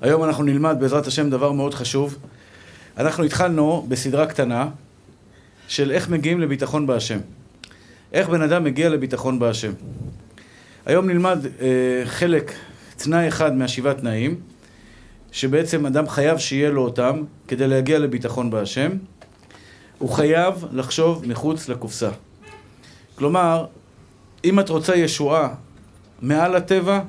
היום אנחנו נלמד בעזרת השם דבר מאוד חשוב. אנחנו התחלנו בסדרה קטנה של איך מגיעים לביטחון בהשם. איך בן אדם מגיע לביטחון בהשם. היום נלמד אה, חלק, תנאי אחד מהשבעה תנאים, שבעצם אדם חייב שיהיה לו אותם כדי להגיע לביטחון בהשם. הוא חייב לחשוב מחוץ לקופסה. כלומר, אם את רוצה ישועה מעל הטבע,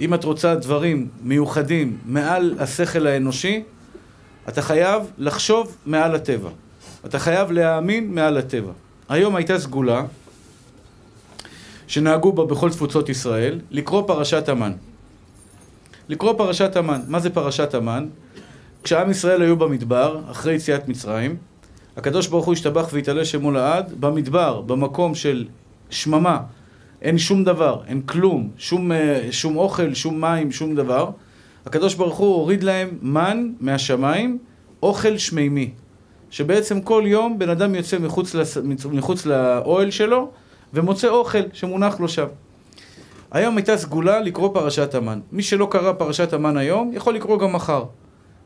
אם את רוצה דברים מיוחדים מעל השכל האנושי, אתה חייב לחשוב מעל הטבע. אתה חייב להאמין מעל הטבע. היום הייתה סגולה שנהגו בה בכל תפוצות ישראל, לקרוא פרשת המן. לקרוא פרשת המן. מה זה פרשת המן? כשעם ישראל היו במדבר, אחרי יציאת מצרים, הקדוש ברוך הוא השתבח והתעלה שמו לעד, במדבר, במקום של שממה, אין שום דבר, אין כלום, שום, אה, שום אוכל, שום מים, שום דבר. הקדוש ברוך הוא הוריד להם מן מהשמיים, אוכל שמימי. שבעצם כל יום בן אדם יוצא מחוץ, לס... מחוץ לאוהל שלו ומוצא אוכל שמונח לו שם. היום הייתה סגולה לקרוא פרשת המן. מי שלא קרא פרשת המן היום, יכול לקרוא גם מחר.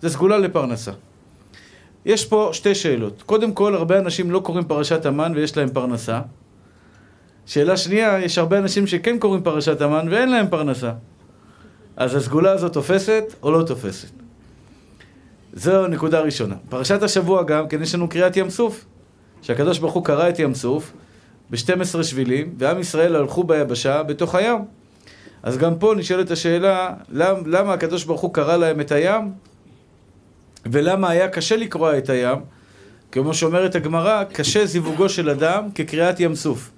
זה סגולה לפרנסה. יש פה שתי שאלות. קודם כל, הרבה אנשים לא קוראים פרשת המן ויש להם פרנסה. שאלה שנייה, יש הרבה אנשים שכן קוראים פרשת המן ואין להם פרנסה. אז הסגולה הזאת תופסת או לא תופסת? זו נקודה ראשונה. פרשת השבוע גם, כן יש לנו קריאת ים סוף. שהקדוש ברוך הוא קרא את ים סוף ב-12 שבילים, ועם ישראל הלכו ביבשה בתוך הים. אז גם פה נשאלת השאלה, למ, למה הקדוש ברוך הוא קרא להם את הים? ולמה היה קשה לקרוע את הים? כמו שאומרת הגמרא, קשה זיווגו של אדם כקריאת ים סוף.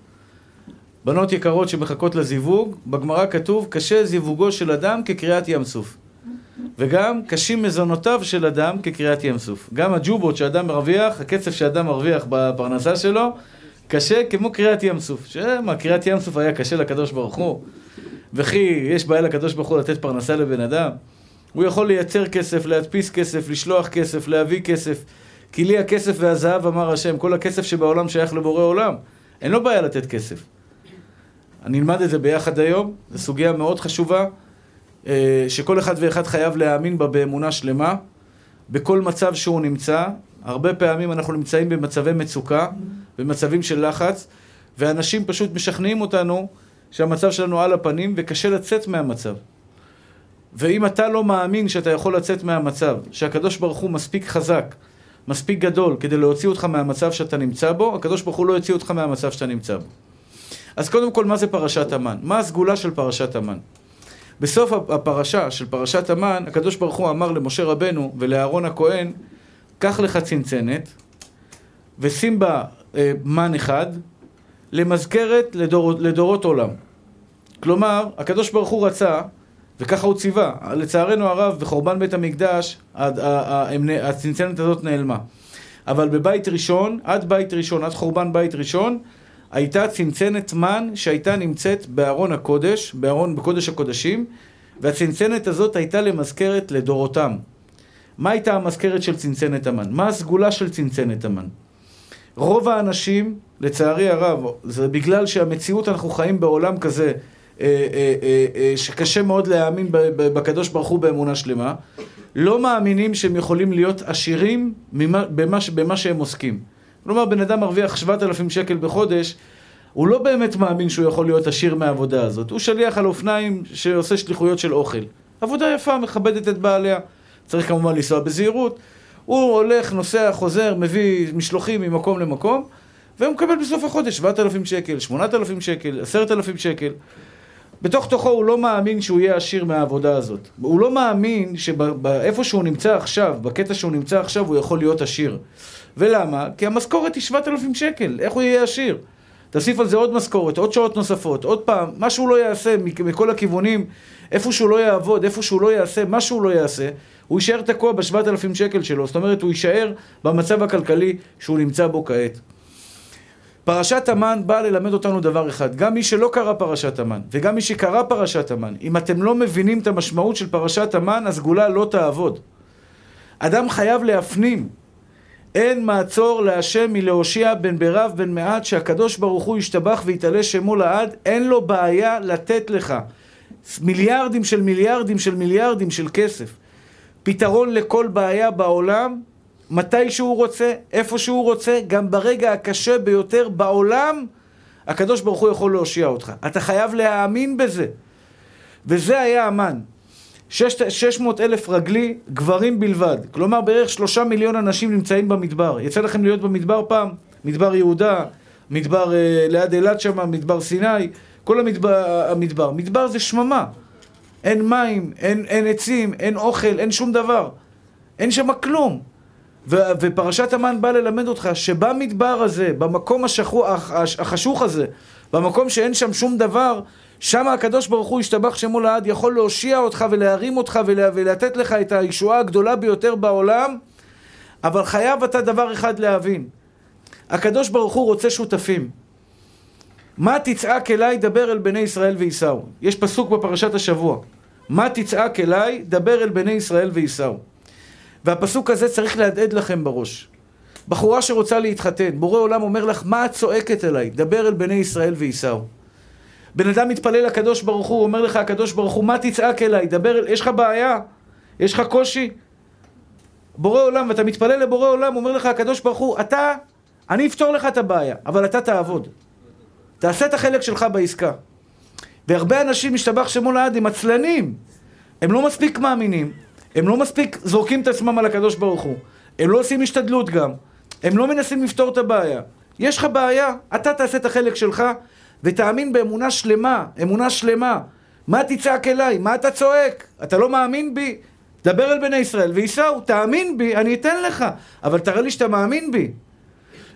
בנות יקרות שמחכות לזיווג, בגמרא כתוב, קשה זיווגו של אדם כקריאת ים סוף. וגם קשים מזונותיו של אדם כקריאת ים סוף. גם הג'ובות שאדם מרוויח, הקצף שאדם מרוויח בפרנסה שלו, קשה כמו קריאת ים סוף. שמה, קריאת ים סוף היה קשה לקדוש ברוך הוא. וכי יש בעיה לקדוש ברוך הוא לתת פרנסה לבן אדם. הוא יכול לייצר כסף, להדפיס כסף, לשלוח כסף, להביא כסף. כי לי הכסף והזהב אמר השם, כל הכסף שבעולם שייך לבורא עולם. אין לו בעיה לתת כסף. אני אלמד את זה ביחד היום, זו סוגיה מאוד חשובה, אה, שכל אחד ואחד חייב להאמין בה באמונה שלמה, בכל מצב שהוא נמצא. הרבה פעמים אנחנו נמצאים במצבי מצוקה, במצבים של לחץ, ואנשים פשוט משכנעים אותנו שהמצב שלנו על הפנים וקשה לצאת מהמצב. ואם אתה לא מאמין שאתה יכול לצאת מהמצב, שהקדוש ברוך הוא מספיק חזק, מספיק גדול כדי להוציא אותך מהמצב שאתה נמצא בו, הקדוש ברוך הוא לא יוציא אותך מהמצב שאתה נמצא בו. אז קודם כל, מה זה פרשת המן? מה הסגולה של פרשת המן? בסוף הפרשה של פרשת המן, הקדוש ברוך הוא אמר למשה רבנו ולאהרון הכהן, קח לך צנצנת ושים בה אה, מן אחד למזכרת לדור, לדורות עולם. כלומר, הקדוש ברוך הוא רצה, וככה הוא ציווה, לצערנו הרב, בחורבן בית המקדש, הצנצנת הזאת נעלמה. אבל בבית ראשון, עד בית ראשון, עד חורבן בית ראשון, הייתה צנצנת מן שהייתה נמצאת בארון הקודש, בארון, בקודש הקודשים, והצנצנת הזאת הייתה למזכרת לדורותם. מה הייתה המזכרת של צנצנת המן? מה הסגולה של צנצנת המן? רוב האנשים, לצערי הרב, זה בגלל שהמציאות, אנחנו חיים בעולם כזה, אה, אה, אה, שקשה מאוד להאמין בקדוש ברוך הוא באמונה שלמה, לא מאמינים שהם יכולים להיות עשירים במה, במה שהם עוסקים. כלומר, בן אדם מרוויח 7,000 שקל בחודש, הוא לא באמת מאמין שהוא יכול להיות עשיר מהעבודה הזאת. הוא שליח על אופניים שעושה שליחויות של אוכל. עבודה יפה, מכבדת את בעליה. צריך כמובן לנסוע בזהירות. הוא הולך, נוסע, חוזר, מביא משלוחים ממקום למקום, והוא מקבל בסוף החודש 7,000 שקל, 8,000 שקל, 10,000 שקל. בתוך תוכו הוא לא מאמין שהוא יהיה עשיר מהעבודה הזאת. הוא לא מאמין שבאיפה שהוא נמצא עכשיו, בקטע שהוא נמצא עכשיו, הוא יכול להיות עשיר. ולמה? כי המשכורת היא 7,000 שקל, איך הוא יהיה עשיר? תוסיף על זה עוד משכורת, עוד שעות נוספות, עוד פעם, מה שהוא לא יעשה מכל הכיוונים, איפה שהוא לא יעבוד, איפה שהוא לא יעשה, מה שהוא לא יעשה, הוא יישאר תקוע בשבעת אלפים שקל שלו, זאת אומרת, הוא יישאר במצב הכלכלי שהוא נמצא בו כעת. פרשת המן באה ללמד אותנו דבר אחד, גם מי שלא קרא פרשת המן, וגם מי שקרא פרשת המן, אם אתם לא מבינים את המשמעות של פרשת המן, הסגולה לא תעבוד. אדם חייב להפנים אין מעצור להשם מלהושיע בן ברב בן מעט שהקדוש ברוך הוא ישתבח ויתעלה שמו לעד, אין לו בעיה לתת לך מיליארדים של מיליארדים של מיליארדים של כסף. פתרון לכל בעיה בעולם, מתי שהוא רוצה, איפה שהוא רוצה, גם ברגע הקשה ביותר בעולם, הקדוש ברוך הוא יכול להושיע אותך. אתה חייב להאמין בזה. וזה היה המן. 600 אלף רגלי, גברים בלבד. כלומר, בערך שלושה מיליון אנשים נמצאים במדבר. יצא לכם להיות במדבר פעם? מדבר יהודה, מדבר אה, ליד אילת שם, מדבר סיני, כל המדבר, המדבר. מדבר זה שממה. אין מים, אין, אין עצים, אין אוכל, אין שום דבר. אין שם כלום. ו, ופרשת המן באה ללמד אותך שבמדבר הזה, במקום השכוח, החשוך הזה, במקום שאין שם שום דבר, שם הקדוש ברוך הוא ישתבח שמו לעד יכול להושיע אותך ולהרים אותך ולה, ולתת לך את הישועה הגדולה ביותר בעולם, אבל חייב אתה דבר אחד להבין. הקדוש ברוך הוא רוצה שותפים. מה תצעק אליי, דבר אל בני ישראל וייסעו. יש פסוק בפרשת השבוע. מה תצעק אליי, דבר אל בני ישראל וייסעו. והפסוק הזה צריך להדהד לכם בראש. בחורה שרוצה להתחתן, בורא עולם אומר לך, מה את צועקת אליי? דבר אל בני ישראל וייסעו. בן אדם מתפלל לקדוש ברוך הוא, אומר לך הקדוש ברוך הוא, מה תצעק אליי? דבר. יש לך בעיה? יש לך קושי? בורא עולם, ואתה מתפלל לבורא עולם, אומר לך הקדוש ברוך הוא, אתה, אני אפתור לך את הבעיה, אבל אתה תעבוד. תעשה את החלק שלך בעסקה. והרבה אנשים, משתבח שמו לעד, הם עצלנים. הם לא מספיק מאמינים, הם לא מספיק זורקים את עצמם על הקדוש ברוך הוא. הם לא עושים השתדלות גם. הם לא מנסים לפתור את הבעיה. יש לך בעיה, אתה תעשה את החלק שלך, ותאמין באמונה שלמה, אמונה שלמה. מה תצעק אליי? מה אתה צועק? אתה לא מאמין בי? דבר אל בני ישראל וייסעו, תאמין בי, אני אתן לך, אבל תראה לי שאתה מאמין בי.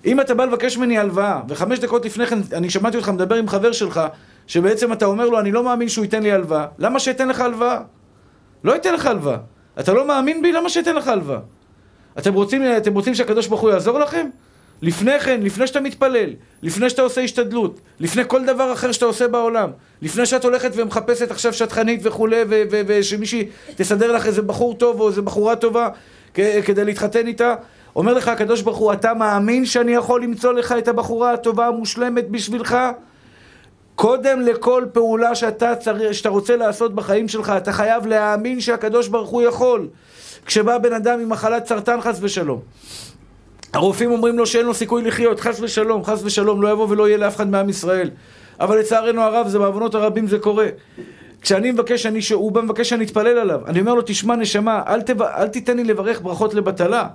אם אתה בא לבקש ממני הלוואה, וחמש דקות לפני כן אני שמעתי אותך מדבר עם חבר שלך, שבעצם אתה אומר לו, אני לא מאמין שהוא ייתן לי הלוואה, למה שייתן לך הלוואה? לא ייתן לך הלוואה. אתה לא מאמין בי? למה שייתן לך הלוואה? אתם רוצים, אתם רוצים שהקדוש ברוך הוא יעזור לכם? לפני כן, לפני שאתה מתפלל, לפני שאתה עושה השתדלות, לפני כל דבר אחר שאתה עושה בעולם, לפני שאת הולכת ומחפשת עכשיו שטחנית וכולי, ושמישהי תסדר לך איזה בחור טוב או איזה בחורה טובה כדי להתחתן איתה, אומר לך הקדוש ברוך הוא, אתה מאמין שאני יכול למצוא לך את הבחורה הטובה המושלמת בשבילך? קודם לכל פעולה שאתה, צריך, שאתה רוצה לעשות בחיים שלך, אתה חייב להאמין שהקדוש ברוך הוא יכול. כשבא בן אדם עם מחלת סרטן חס ושלום, הרופאים אומרים לו שאין לו סיכוי לחיות, חס ושלום, חס ושלום, לא יבוא ולא יהיה לאף אחד מעם ישראל. אבל לצערנו הרב, זה בעוונות הרבים זה קורה. כשאני מבקש, אני, הוא בא מבקש שאני אתפלל עליו. אני אומר לו, תשמע נשמה, אל, תב... אל תיתן לי לברך ברכות לבטלה.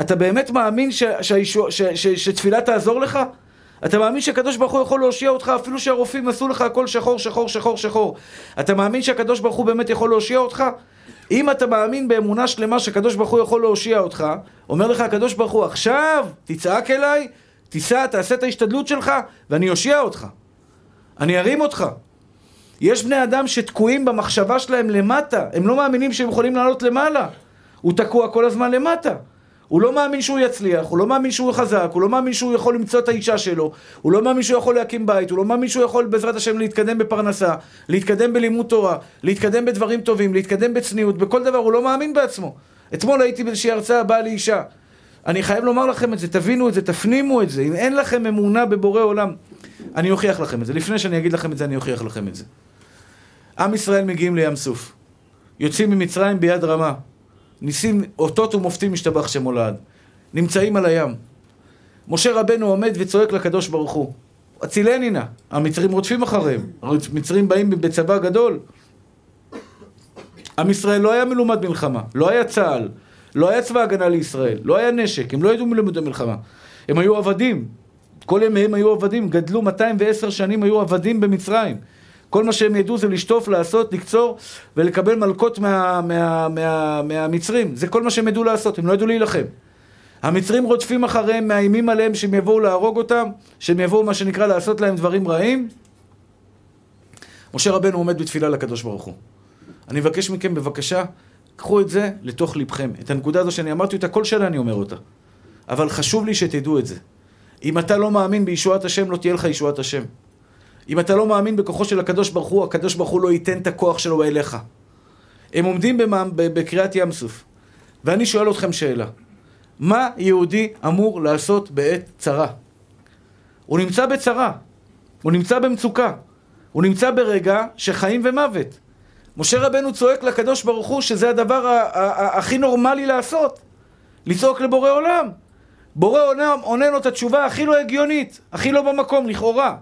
אתה באמת מאמין ש... ש... ש... ש... ש... שתפילה תעזור לך? אתה מאמין שהקדוש ברוך הוא יכול להושיע אותך אפילו שהרופאים עשו לך הכל שחור, שחור, שחור, שחור. אתה מאמין שהקדוש ברוך הוא באמת יכול להושיע אותך? אם אתה מאמין באמונה שלמה שהקדוש ברוך הוא יכול להושיע אותך, אומר לך הקדוש ברוך הוא, עכשיו תצעק אליי, תיסע, תעשה את ההשתדלות שלך, ואני אושיע אותך. אני ארים אותך. יש בני אדם שתקועים במחשבה שלהם למטה, הם לא מאמינים שהם יכולים לעלות למעלה. הוא תקוע כל הזמן למטה. הוא לא מאמין שהוא יצליח, הוא לא מאמין שהוא חזק, הוא לא מאמין שהוא יכול למצוא את האישה שלו, הוא לא מאמין שהוא יכול להקים בית, הוא לא מאמין שהוא יכול בעזרת השם להתקדם בפרנסה, להתקדם בלימוד תורה, להתקדם בדברים טובים, להתקדם בצניעות, בכל דבר, הוא לא מאמין בעצמו. אתמול הייתי באיזושהי הרצאה, באה לי אישה. אני חייב לומר לכם את זה, תבינו את זה, תפנימו את זה. אם אין לכם אמונה בבורא עולם, אני אוכיח לכם את זה. לפני שאני אגיד לכם את זה, אני אוכיח לכם את זה. עם ישראל מגיעים לים סוף. יוצאים ממצרים ביד רמה. ניסים, אותות ומופתים משתבח שמו לעד. נמצאים על הים. משה רבנו עומד וצועק לקדוש ברוך הוא, הצילני נא. המצרים רודפים אחריהם. המצרים באים בצבא גדול. עם ישראל לא היה מלומד מלחמה, לא היה צה"ל, לא היה צבא הגנה לישראל, לא היה נשק, הם לא ידעו מלומד מלחמה. הם היו עבדים. כל ימיהם היו עבדים, גדלו 210 שנים, היו עבדים במצרים. כל מה שהם ידעו זה לשטוף, לעשות, לקצור ולקבל מלקות מה, מה, מה, מהמצרים. זה כל מה שהם ידעו לעשות, הם לא ידעו להילחם. המצרים רודפים אחריהם, מאיימים עליהם שהם יבואו להרוג אותם, שהם יבואו מה שנקרא לעשות להם דברים רעים. משה רבנו עומד בתפילה לקדוש ברוך הוא. אני מבקש מכם בבקשה, קחו את זה לתוך ליבכם. את הנקודה הזו שאני אמרתי אותה, כל שנה אני אומר אותה. אבל חשוב לי שתדעו את זה. אם אתה לא מאמין בישועת השם, לא תהיה לך ישועת השם. אם אתה לא מאמין בכוחו של הקדוש ברוך הוא, הקדוש ברוך הוא לא ייתן את הכוח שלו אליך. הם עומדים בקריאת ים סוף, ואני שואל אתכם שאלה. מה יהודי אמור לעשות בעת צרה? הוא נמצא בצרה, הוא נמצא במצוקה. הוא נמצא ברגע שחיים ומוות. משה רבנו צועק לקדוש ברוך הוא שזה הדבר הכי נורמלי לעשות, לצעוק לבורא עולם. בורא עולם עונה לו את התשובה הכי לא הגיונית, הכי לא במקום, לכאורה.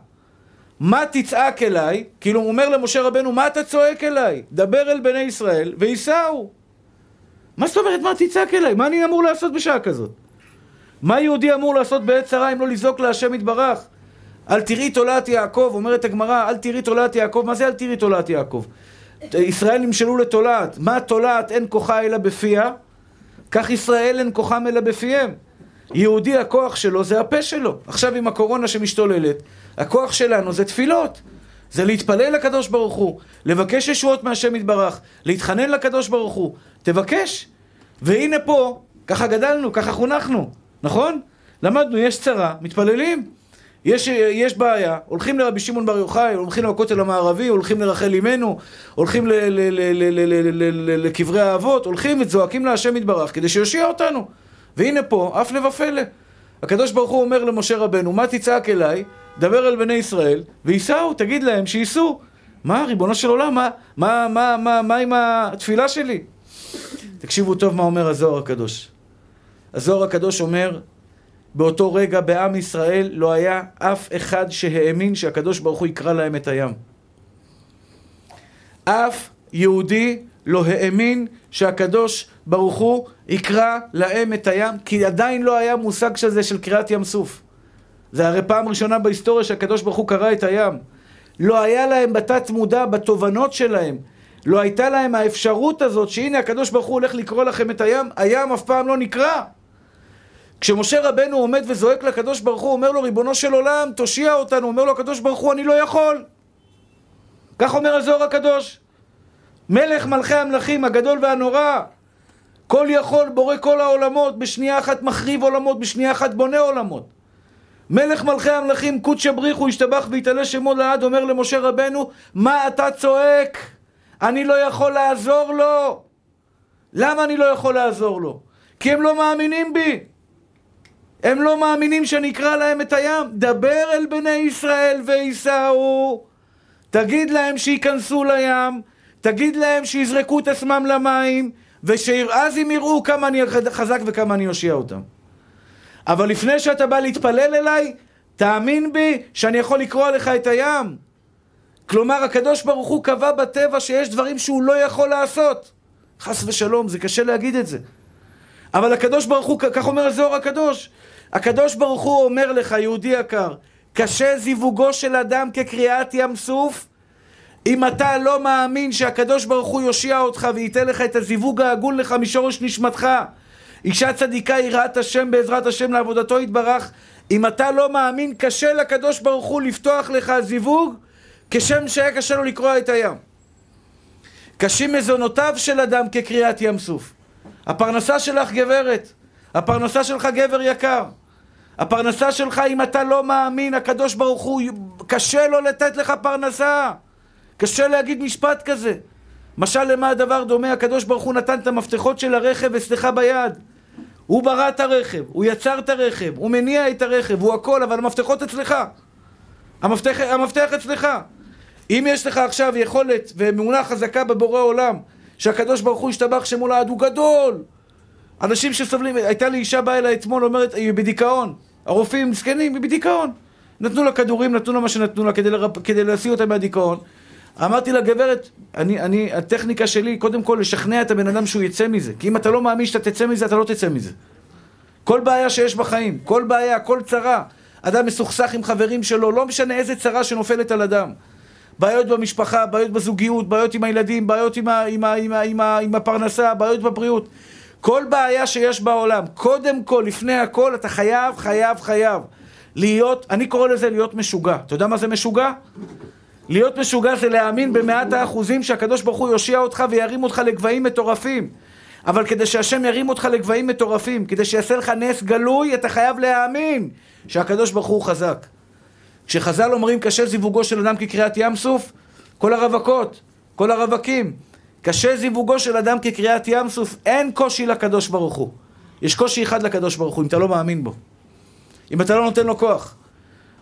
מה תצעק אליי? כאילו הוא אומר למשה רבנו, מה אתה צועק אליי? דבר אל בני ישראל וייסעו. מה זאת אומרת, מה תצעק אליי? מה אני אמור לעשות בשעה כזאת? מה יהודי אמור לעשות בעת צרה אם לא לזעוק להשם יתברך? אל תראי תולעת יעקב, אומרת הגמרא, אל תראי תולעת יעקב, מה זה אל תראי תולעת יעקב? ישראל נמשלו לתולעת, מה תולעת אין כוחה אלא בפיה? כך ישראל אין כוחם אלא בפיהם. יהודי הכוח שלו זה הפה שלו. עכשיו עם הקורונה שמשתוללת, הכוח שלנו זה תפילות. זה להתפלל לקדוש ברוך הוא, לבקש ישועות מהשם יתברך, להתחנן לקדוש ברוך הוא. תבקש. והנה פה, ככה גדלנו, ככה חונכנו, נכון? למדנו, יש צרה, מתפללים. יש, יש בעיה, הולכים לרבי שמעון בר יוחאי, הולכים לכותל המערבי, הולכים לרחל אימנו, הולכים לקברי האבות, הולכים וזועקים להשם יתברך כדי שיושיע אותנו. והנה פה, הפלא ופלא. הקדוש ברוך הוא אומר למשה רבנו, מה תצעק אליי? דבר אל בני ישראל, וייסעו, תגיד להם שייסעו. מה, ריבונו של עולם, מה, מה, מה, מה, מה עם התפילה שלי? תקשיבו טוב מה אומר הזוהר הקדוש. הזוהר הקדוש אומר, באותו רגע בעם ישראל לא היה אף אחד שהאמין שהקדוש ברוך הוא יקרא להם את הים. אף יהודי לא האמין שהקדוש ברוך הוא יקרא להם את הים, כי עדיין לא היה מושג שזה של קריאת ים סוף. זה הרי פעם ראשונה בהיסטוריה שהקדוש ברוך הוא קרא את הים. לא היה להם בתת מודע, בתובנות שלהם, לא הייתה להם האפשרות הזאת שהנה הקדוש ברוך הוא הולך לקרוא לכם את הים, הים אף פעם לא נקרא. כשמשה רבנו עומד וזועק לקדוש ברוך הוא, אומר לו, ריבונו של עולם, תושיע אותנו. אומר לו הקדוש ברוך הוא, אני לא יכול. כך אומר הזוהר הקדוש. מלך מלכי המלכים, הגדול והנורא. כל יכול, בורא כל העולמות, בשנייה אחת מחריב עולמות, בשנייה אחת בונה עולמות. מלך מלכי המלכים, קודש בריחו, השתבח והתעלה שמו לעד, אומר למשה רבנו, מה אתה צועק? אני לא יכול לעזור לו. למה אני לא יכול לעזור לו? כי הם לא מאמינים בי. הם לא מאמינים שאני אקרא להם את הים. דבר אל בני ישראל וייסעו. תגיד להם שייכנסו לים. תגיד להם שיזרקו את עצמם למים. ושאז הם יראו כמה אני חזק וכמה אני אושיע אותם. אבל לפני שאתה בא להתפלל אליי, תאמין בי שאני יכול לקרוא לך את הים. כלומר, הקדוש ברוך הוא קבע בטבע שיש דברים שהוא לא יכול לעשות. חס ושלום, זה קשה להגיד את זה. אבל הקדוש ברוך הוא, כך אומר הזוהר הקדוש, הקדוש ברוך הוא אומר לך, יהודי יקר, קשה זיווגו של אדם כקריאת ים סוף, אם אתה לא מאמין שהקדוש ברוך הוא יושיע אותך וייתן לך את הזיווג ההגון לך משורש נשמתך, אישה צדיקה יראת השם בעזרת השם לעבודתו יתברך, אם אתה לא מאמין, קשה לקדוש ברוך הוא לפתוח לך זיווג, כשם שהיה קשה לו לקרוע את הים. קשים מזונותיו של אדם כקריאת ים סוף. הפרנסה שלך גברת, הפרנסה שלך גבר יקר. הפרנסה שלך, אם אתה לא מאמין, הקדוש ברוך הוא, קשה לו לתת לך פרנסה. קשה להגיד משפט כזה. משל למה הדבר דומה? הקדוש ברוך הוא נתן את המפתחות של הרכב אצלך ביד. הוא ברא את הרכב, הוא יצר את הרכב, הוא מניע את הרכב, הוא הכל, אבל המפתחות אצלך. המפתח, המפתח אצלך. אם יש לך עכשיו יכולת ואמונה חזקה בבורא עולם, שהקדוש ברוך הוא השתבח שמו לעד, הוא גדול. אנשים שסובלים, הייתה לי אישה באה אליי אתמול, אומרת, היא בדיכאון. הרופאים זקנים, היא בדיכאון. נתנו לה כדורים, נתנו לה מה שנתנו לה כדי, לרפ... כדי להשיא אותה מהדיכאון. אמרתי לה, גברת, אני, אני, הטכניקה שלי, קודם כל לשכנע את הבן אדם שהוא יצא מזה. כי אם אתה לא מאמין שאתה תצא מזה, אתה לא תצא מזה. כל בעיה שיש בחיים, כל בעיה, כל צרה. אדם מסוכסך עם חברים שלו, לא משנה איזה צרה שנופלת על אדם. בעיות במשפחה, בעיות בזוגיות, בעיות עם הילדים, בעיות עם, ה, עם, ה, עם, ה, עם, ה, עם הפרנסה, בעיות בבריאות. כל בעיה שיש בעולם, קודם כל, לפני הכל, אתה חייב, חייב, חייב להיות, אני קורא לזה להיות משוגע. אתה יודע מה זה משוגע? להיות משוגע זה להאמין במאת האחוזים שהקדוש ברוך הוא יושיע אותך וירים אותך לגבהים מטורפים. אבל כדי שהשם ירים אותך לגבהים מטורפים, כדי שיעשה לך נס גלוי, אתה חייב להאמין שהקדוש ברוך הוא חזק. כשחז"ל אומרים קשה זיווגו של אדם כקריאת ים סוף, כל הרווקות, כל הרווקים, קשה זיווגו של אדם כקריאת ים סוף, אין קושי לקדוש ברוך הוא. יש קושי אחד לקדוש ברוך הוא, אם אתה לא מאמין בו. אם אתה לא נותן לו כוח.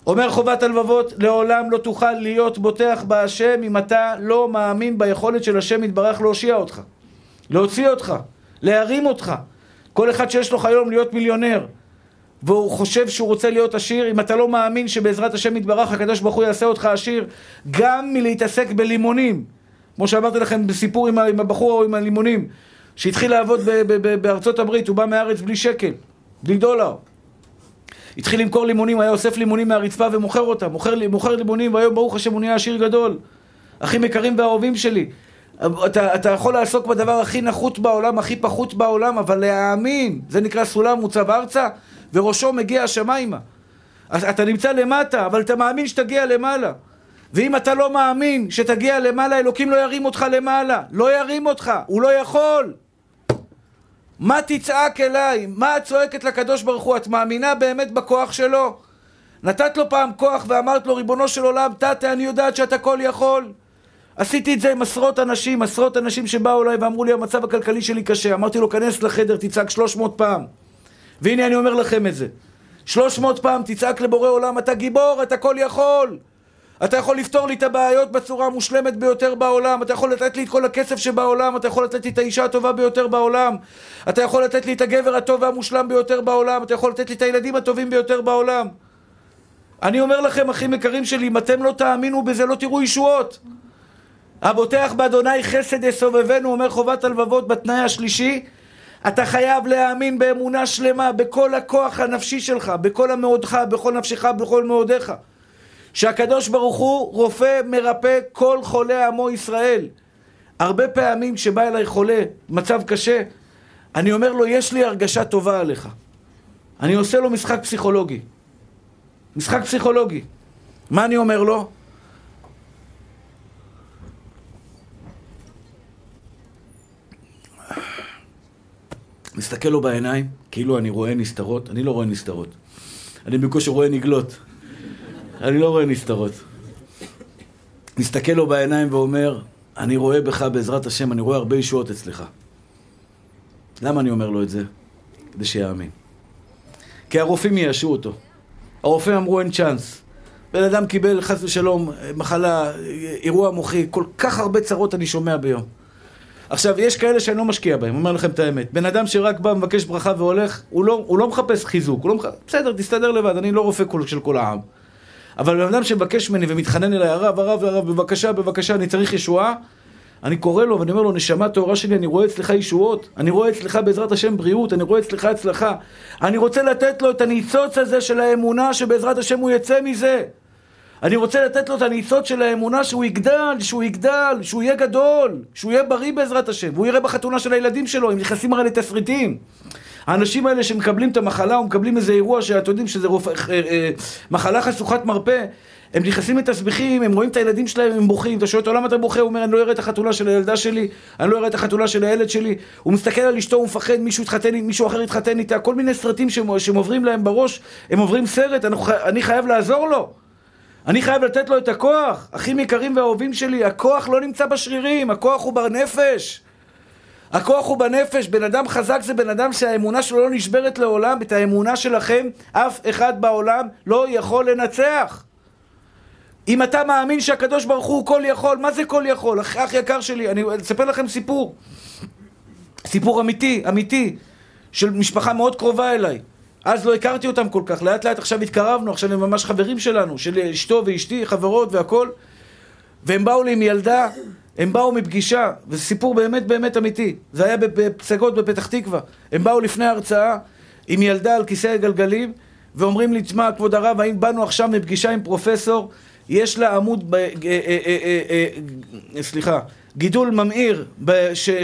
אומר חובת הלבבות, לעולם לא תוכל להיות בוטח בהשם אם אתה לא מאמין ביכולת של השם יתברך להושיע אותך, להוציא אותך, להרים אותך. כל אחד שיש לו חלום להיות מיליונר, והוא חושב שהוא רוצה להיות עשיר, אם אתה לא מאמין שבעזרת השם יתברך הקדוש ברוך הוא יעשה אותך עשיר, גם מלהתעסק בלימונים, כמו שאמרתי לכם בסיפור עם, הבחור עם הלימונים, שהתחיל לעבוד בארצות הברית, הוא בא מהארץ בלי שקל, בלי דולר. התחיל למכור לימונים, היה אוסף לימונים מהרצפה ומוכר אותם, מוכר, מוכר לימונים, והיום ברוך השם הוא נהיה עשיר גדול. אחים יקרים ואהובים שלי. אתה, אתה יכול לעסוק בדבר הכי נחות בעולם, הכי פחות בעולם, אבל להאמין, זה נקרא סולם מוצב ארצה, וראשו מגיע השמיימה. אתה נמצא למטה, אבל אתה מאמין שתגיע למעלה. ואם אתה לא מאמין שתגיע למעלה, אלוקים לא ירים אותך למעלה. לא ירים אותך, הוא לא יכול. מה תצעק אליי? מה את צועקת לקדוש ברוך הוא? את מאמינה באמת בכוח שלו? נתת לו פעם כוח ואמרת לו, ריבונו של עולם, תתה, אני יודעת שאתה כל יכול. עשיתי את זה עם עשרות אנשים, עשרות אנשים שבאו אליי ואמרו לי, המצב הכלכלי שלי קשה. אמרתי לו, כנס לחדר, תצעק 300 פעם. והנה אני אומר לכם את זה. 300 פעם תצעק לבורא עולם, אתה גיבור, אתה כל יכול. אתה יכול לפתור לי את הבעיות בצורה המושלמת ביותר בעולם, אתה יכול לתת לי את כל הכסף שבעולם, אתה יכול לתת לי את האישה הטובה ביותר בעולם, אתה יכול לתת לי את הגבר הטוב והמושלם ביותר בעולם, אתה יכול לתת לי את הילדים הטובים ביותר בעולם. אני אומר לכם, אחים יקרים שלי, אם אתם לא תאמינו בזה, לא תראו ישועות. הבוטח באדוני חסד יסובבנו, אומר חובת הלבבות בתנאי השלישי, אתה חייב להאמין באמונה שלמה, בכל הכוח הנפשי שלך, בכל המאודך, בכל נפשך, בכל מאודיך. שהקדוש ברוך הוא רופא מרפא כל חולי עמו ישראל. הרבה פעמים כשבא אליי חולה, מצב קשה, אני אומר לו, יש לי הרגשה טובה עליך. אני עושה לו משחק פסיכולוגי. משחק פסיכולוגי. מה אני אומר לו? מסתכל לו בעיניים, כאילו אני רואה נסתרות, אני לא רואה נסתרות. אני בקושי רואה נגלות. אני לא רואה נסתרות. מסתכל לו בעיניים ואומר, אני רואה בך בעזרת השם, אני רואה הרבה ישועות אצלך. למה אני אומר לו את זה? כדי שיאמין. כי הרופאים ייאשו אותו. הרופאים אמרו אין צ'אנס. בן אדם קיבל חס ושלום מחלה, אירוע מוחי, כל כך הרבה צרות אני שומע ביום. עכשיו, יש כאלה שאני לא משקיע בהם, אומר לכם את האמת. בן אדם שרק בא, מבקש ברכה והולך, הוא לא, הוא לא מחפש חיזוק, הוא לא מחפש... בסדר, תסתדר לבד, אני לא רופא של כל העם. אבל בן אדם שמבקש ממני ומתחנן אליי, הרב, הרב, הרב, בבקשה, בבקשה, אני צריך ישועה, אני קורא לו ואני אומר לו, נשמה טהורה שלי, אני רואה אצלך ישועות, אני רואה אצלך בעזרת השם בריאות, אני רואה אצלך הצלחה. אני רוצה לתת לו את הניצוץ הזה של האמונה שבעזרת השם הוא יצא מזה. אני רוצה לתת לו את הניצוץ של האמונה שהוא יגדל, שהוא יגדל, שהוא יהיה גדול, שהוא יהיה בריא בעזרת השם, והוא יראה בחתונה של הילדים שלו, הם נכנסים הרי לתסריטים. האנשים האלה שמקבלים את המחלה או מקבלים איזה אירוע שאתם יודעים שזה רופ... אה, אה, מחלה חשוכת מרפא, הם נכנסים לתסביכים, הם רואים את הילדים שלהם, הם בוכים, אתה שואל אותו למה אתה בוכה? הוא אומר אני לא אראה את החתונה של הילדה שלי, אני לא אראה את החתונה של הילד שלי, הוא מסתכל על אשתו, הוא מפחד, מישהו, התחתן, מישהו אחר יתחתן איתה, כל מיני סרטים שהם עוברים להם בראש, הם עוברים סרט, אני, אני חייב לעזור לו. אני חייב לתת לו את הכוח, אחים יקרים ואהובים שלי, הכוח לא נמצא בשרירים, הכוח הוא בנפש. הכוח הוא בנפש, בן אדם חזק זה בן אדם שהאמונה שלו לא נשברת לעולם, את האמונה שלכם אף אחד בעולם לא יכול לנצח. אם אתה מאמין שהקדוש ברוך הוא כל יכול, מה זה כל יכול? אח, אח יקר שלי, אני אספר לכם סיפור. סיפור אמיתי, אמיתי, של משפחה מאוד קרובה אליי. אז לא הכרתי אותם כל כך, לאט לאט עכשיו התקרבנו, עכשיו הם ממש חברים שלנו, של אשתו ואשתי, חברות והכל. והם באו לי עם ילדה הם באו מפגישה, וזה סיפור באמת באמת אמיתי. זה היה בפסגות בפתח תקווה. הם באו לפני ההרצאה עם ילדה על כיסא גלגלים, ואומרים לי, תשמע, כבוד הרב, הם באנו עכשיו מפגישה עם פרופסור, יש לה עמוד, ב, אה, אה, אה, סליחה, גידול ממאיר,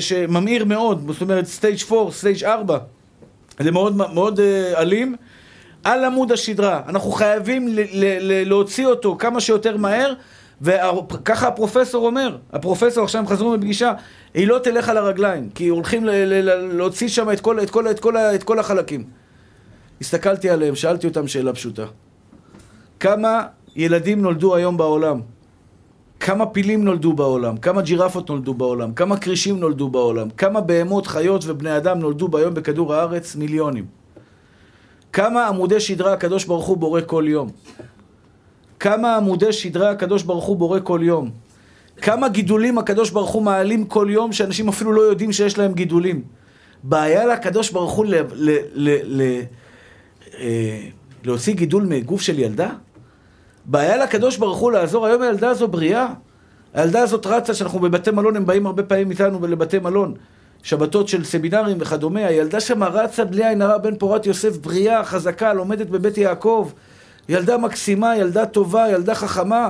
שממאיר מאוד, זאת אומרת stage 4, stage 4, זה מאוד, מאוד אלים, על עמוד השדרה. אנחנו חייבים להוציא אותו כמה שיותר מהר. וככה הפרופסור אומר, הפרופסור עכשיו הם חזרו מפגישה, היא לא תלך על הרגליים, כי הולכים להוציא שם את כל, את, כל, את, כל, את כל החלקים. הסתכלתי עליהם, שאלתי אותם שאלה פשוטה. כמה ילדים נולדו היום בעולם? כמה פילים נולדו בעולם? כמה ג'ירפות נולדו בעולם? כמה כרישים נולדו בעולם? כמה בהמות, חיות ובני אדם נולדו ביום בכדור הארץ? מיליונים. כמה עמודי שדרה הקדוש ברוך הוא בורא כל יום? כמה עמודי שדרה הקדוש ברוך הוא בורא כל יום. כמה גידולים הקדוש ברוך הוא מעלים כל יום, שאנשים אפילו לא יודעים שיש להם גידולים. בעיה לקדוש ברוך הוא ל, ל, ל, ל, אה, להוציא גידול מגוף של ילדה? בעיה לקדוש ברוך הוא לעזור, היום הילדה הזו בריאה. הילדה הזאת רצה, שאנחנו בבתי מלון, הם באים הרבה פעמים איתנו לבתי מלון. שבתות של סמינרים וכדומה, הילדה שם רצה בלי עין הרע בן פורת יוסף, בריאה, חזקה, לומדת בבית יעקב. ילדה מקסימה, ילדה טובה, ילדה חכמה,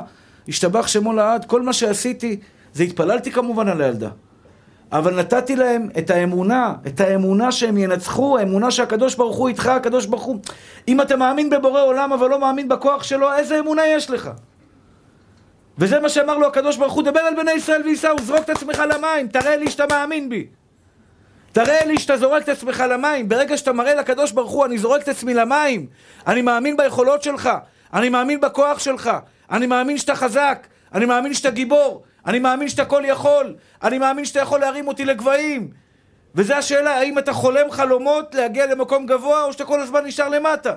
השתבח שמו לעד, כל מה שעשיתי, זה התפללתי כמובן על הילדה. אבל נתתי להם את האמונה, את האמונה שהם ינצחו, האמונה שהקדוש ברוך הוא איתך, הקדוש ברוך הוא... אם אתה מאמין בבורא עולם אבל לא מאמין בכוח שלו, איזה אמונה יש לך? וזה מה שאמר לו הקדוש ברוך הוא, דבר על בני ישראל וייסעו, זרוק את עצמך למים, תראה לי שאתה מאמין בי. תראה לי שאתה זורק את עצמך למים. ברגע שאתה מראה לקדוש ברוך הוא, אני זורק את עצמי למים. אני מאמין ביכולות שלך. אני מאמין בכוח שלך. אני מאמין שאתה חזק. אני מאמין שאתה גיבור. אני מאמין שאתה כל יכול. אני מאמין שאתה יכול להרים אותי לגבהים. וזו השאלה, האם אתה חולם חלומות להגיע למקום גבוה, או שאתה כל הזמן נשאר למטה?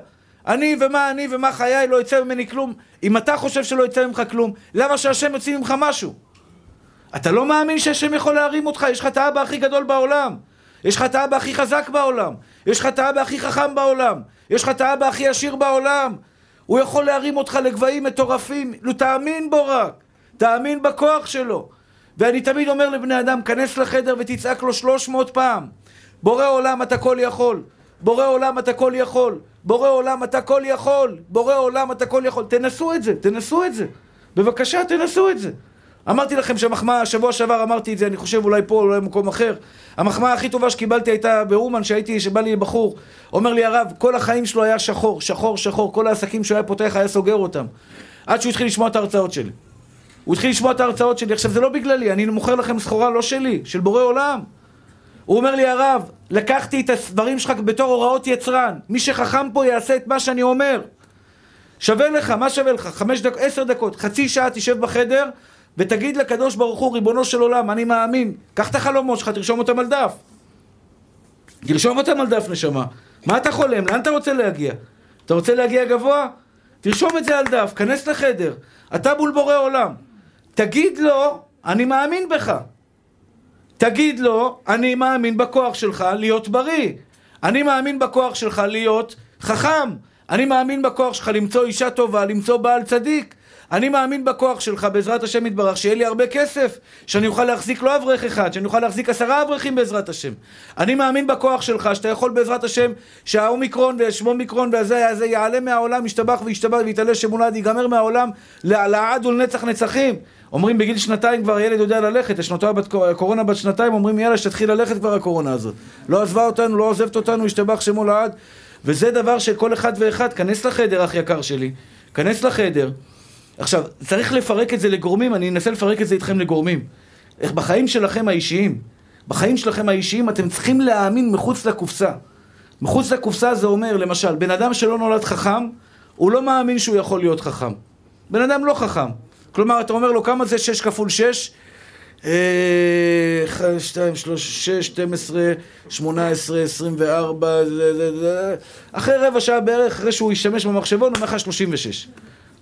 אני ומה אני ומה חיי, לא יצא ממני כלום. אם אתה חושב שלא יצא ממך כלום, למה שהשם יוציא ממך משהו? אתה לא מאמין שהשם יכול להרים אותך, יש לך את האבא הכי גדול בעולם. יש לך את האבא הכי חזק בעולם. יש לך את האבא הכי חכם בעולם. יש לך את האבא הכי עשיר בעולם. הוא יכול להרים אותך לגבהים מטורפים. נו, תאמין בו רק. תאמין בכוח שלו. ואני תמיד אומר לבני אדם, כנס לחדר ותצעק לו שלוש מאות פעם. בורא עולם אתה כל יכול. בורא עולם אתה כל יכול. בורא עולם אתה כל יכול. בורא עולם אתה כל יכול. תנסו את זה, תנסו את זה. בבקשה, תנסו את זה. אמרתי לכם שהמחמאה, השבוע שעבר אמרתי את זה, אני חושב אולי פה, אולי במקום אחר. המחמאה הכי טובה שקיבלתי הייתה באומן, שהייתי, שבא לי בחור. אומר לי הרב, כל החיים שלו היה שחור, שחור, שחור, כל העסקים שהוא היה פותח היה סוגר אותם. עד שהוא התחיל לשמוע את ההרצאות שלי. הוא התחיל לשמוע את ההרצאות שלי. עכשיו, זה לא בגללי, אני מוכר לכם סחורה לא שלי, של בורא עולם. הוא אומר לי, הרב, לקחתי את הדברים שלך בתור הוראות יצרן. מי שחכם פה יעשה את מה שאני אומר. שווה לך, מה שווה לך? חמש דקות, עשר דקות, חצי שעה תשב בחדר, ותגיד לקדוש ברוך הוא, ריבונו של עולם, אני מאמין. קח את החלומות שלך, תרשום אותם על דף. תרשום אותם על דף, נשמה. מה אתה חולם? לאן אתה רוצה להגיע? אתה רוצה להגיע גבוה? תרשום את זה על דף, כנס לחדר. אתה מול בורא עולם. תגיד לו, אני מאמין בך. תגיד לו, אני מאמין בכוח שלך להיות בריא. אני מאמין בכוח שלך להיות חכם. אני מאמין בכוח שלך למצוא אישה טובה, למצוא בעל צדיק. אני מאמין בכוח שלך, בעזרת השם יתברך, שיהיה לי הרבה כסף, שאני אוכל להחזיק לא אברך אחד, שאני אוכל להחזיק עשרה אברכים בעזרת השם. אני מאמין בכוח שלך, שאתה יכול בעזרת השם, שהאומיקרון והשמומיקרון והזה הזה יעלה מהעולם, ישתבח וישתבח ויתעלה שמולד, ייגמר מהעולם לעד ולנצח נצחים. אומרים בגיל שנתיים כבר ילד יודע ללכת, שנותיו בת קורונה בת שנתיים, אומרים יאללה שתתחיל ללכת כבר הקורונה הזאת. לא עזבה אותנו, לא עוזבת אותנו, ישתבח שמו לעד. וזה דבר שכל אחד ואחד, כנס לחדר אח יקר שלי, כנס לחדר. עכשיו, צריך לפרק את זה לגורמים, אני אנסה לפרק את זה איתכם לגורמים. איך בחיים שלכם האישיים, בחיים שלכם האישיים אתם צריכים להאמין מחוץ לקופסה. מחוץ לקופסה זה אומר, למשל, בן אדם שלא נולד חכם, הוא לא מאמין שהוא יכול להיות חכם. בן אדם לא חכם. כלומר, אתה אומר לו, כמה זה 6 כפול 6? 1, 2, 3, 6, 12, 18, 24, אחרי רבע שעה בערך, אחרי שהוא ישתמש במחשבון, הוא אומר לך 36.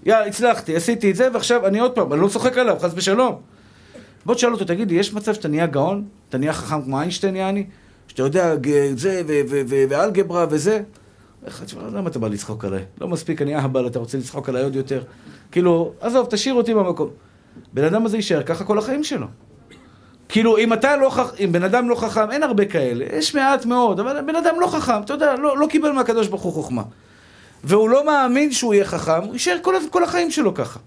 יאללה, הצלחתי, עשיתי את זה, ועכשיו אני עוד פעם, אני לא צוחק עליו, חס ושלום. בוא תשאל אותו, תגיד לי, יש מצב שאתה נהיה גאון? אתה נהיה חכם כמו איינשטיין, יעני? שאתה יודע זה ואלגברה וזה? איך, תשמע, למה אתה בא לצחוק עליי? לא מספיק, אני אהבל, אתה רוצה לצחוק עליי עוד יותר? כאילו, עזוב, תשאיר אותי במקום. בן אדם הזה יישאר ככה כל החיים שלו. כאילו, אם אתה לא חכם, אם בן אדם לא חכם, אין הרבה כאלה, יש מעט מאוד, אבל בן אדם לא חכם, אתה יודע, לא, לא קיבל מהקדוש ברוך הוא חוכמה. והוא לא מאמין שהוא יהיה חכם, הוא יישאר כל, כל החיים שלו ככה.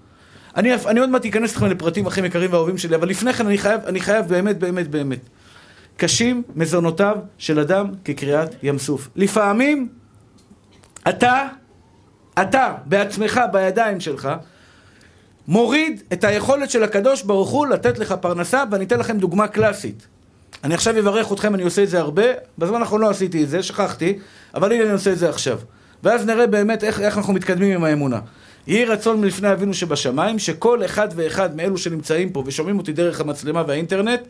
אני, אני עוד מעט אכנס אתכם לפרטים הכי יקרים ואהובים שלי, אבל לפני כן אני חייב, אני חייב באמת, באמת, באמת. קשים מזונותיו של אדם כקריאת ים סוף. לפעמים אתה, אתה בעצמך, בידיים שלך, מוריד את היכולת של הקדוש ברוך הוא לתת לך פרנסה, ואני אתן לכם דוגמה קלאסית. אני עכשיו אברך אתכם, אני עושה את זה הרבה, בזמן האחרון לא עשיתי את זה, שכחתי, אבל הנה אני עושה את זה עכשיו. ואז נראה באמת איך, איך אנחנו מתקדמים עם האמונה. יהי רצון מלפני אבינו שבשמיים, שכל אחד ואחד מאלו שנמצאים פה ושומעים אותי דרך המצלמה והאינטרנט,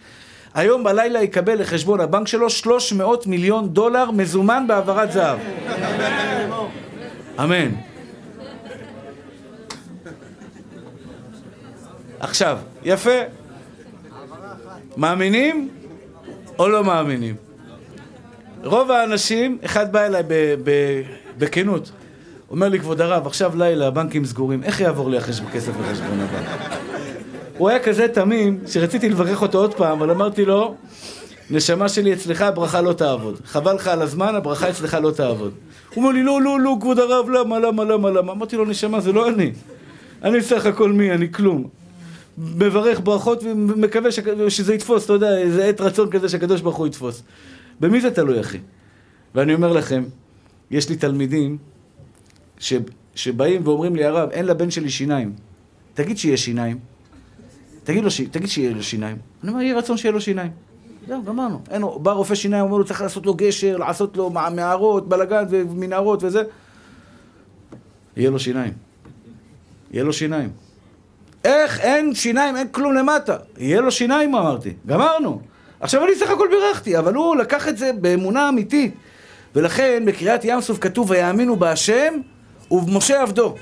היום בלילה יקבל לחשבון הבנק שלו 300 מיליון דולר מזומן בהעברת זהב. אמן. עכשיו, יפה. מאמינים או לא מאמינים? רוב האנשים, אחד בא אליי בכנות, אומר לי, כבוד הרב, עכשיו לילה, הבנקים סגורים, איך יעבור לי הכסף לחשבון הבנק? הוא היה כזה תמים, שרציתי לברך אותו עוד פעם, אבל אמרתי לו, נשמה שלי, אצלך הברכה לא תעבוד. חבל לך על הזמן, הברכה אצלך לא תעבוד. הוא אומר לי, לא, לא, לא, כבוד הרב, למה, למה, למה, למה? אמרתי לו, נשמה, זה לא אני. אני סך הכל מי, אני כלום. מברך ברכות ומקווה שזה יתפוס, אתה יודע, איזה עת רצון כזה שהקדוש ברוך הוא יתפוס. במי זה תלוי, אחי? ואני אומר לכם, יש לי תלמידים ש, שבאים ואומרים לי, הרב, אין לבן שלי שיניים. תגיד שיהיה שיניים. תגיד, לו, תגיד שיהיה לו שיניים. אני אומר, יהיה רצון שיהיה לו שיניים. זהו, גמרנו. אין בא רופא שיניים, אומר לו, צריך לעשות לו גשר, לעשות לו מערות, בלאגן ומנהרות וזה. יהיה לו שיניים. יהיה לו שיניים. איך אין שיניים, אין כלום למטה? יהיה לו שיניים, אמרתי. גמרנו. עכשיו אני סך הכל בירכתי, אבל הוא לקח את זה באמונה אמיתית. ולכן בקריאת ים סוף כתוב, ויאמינו בהשם ובמשה עבדו.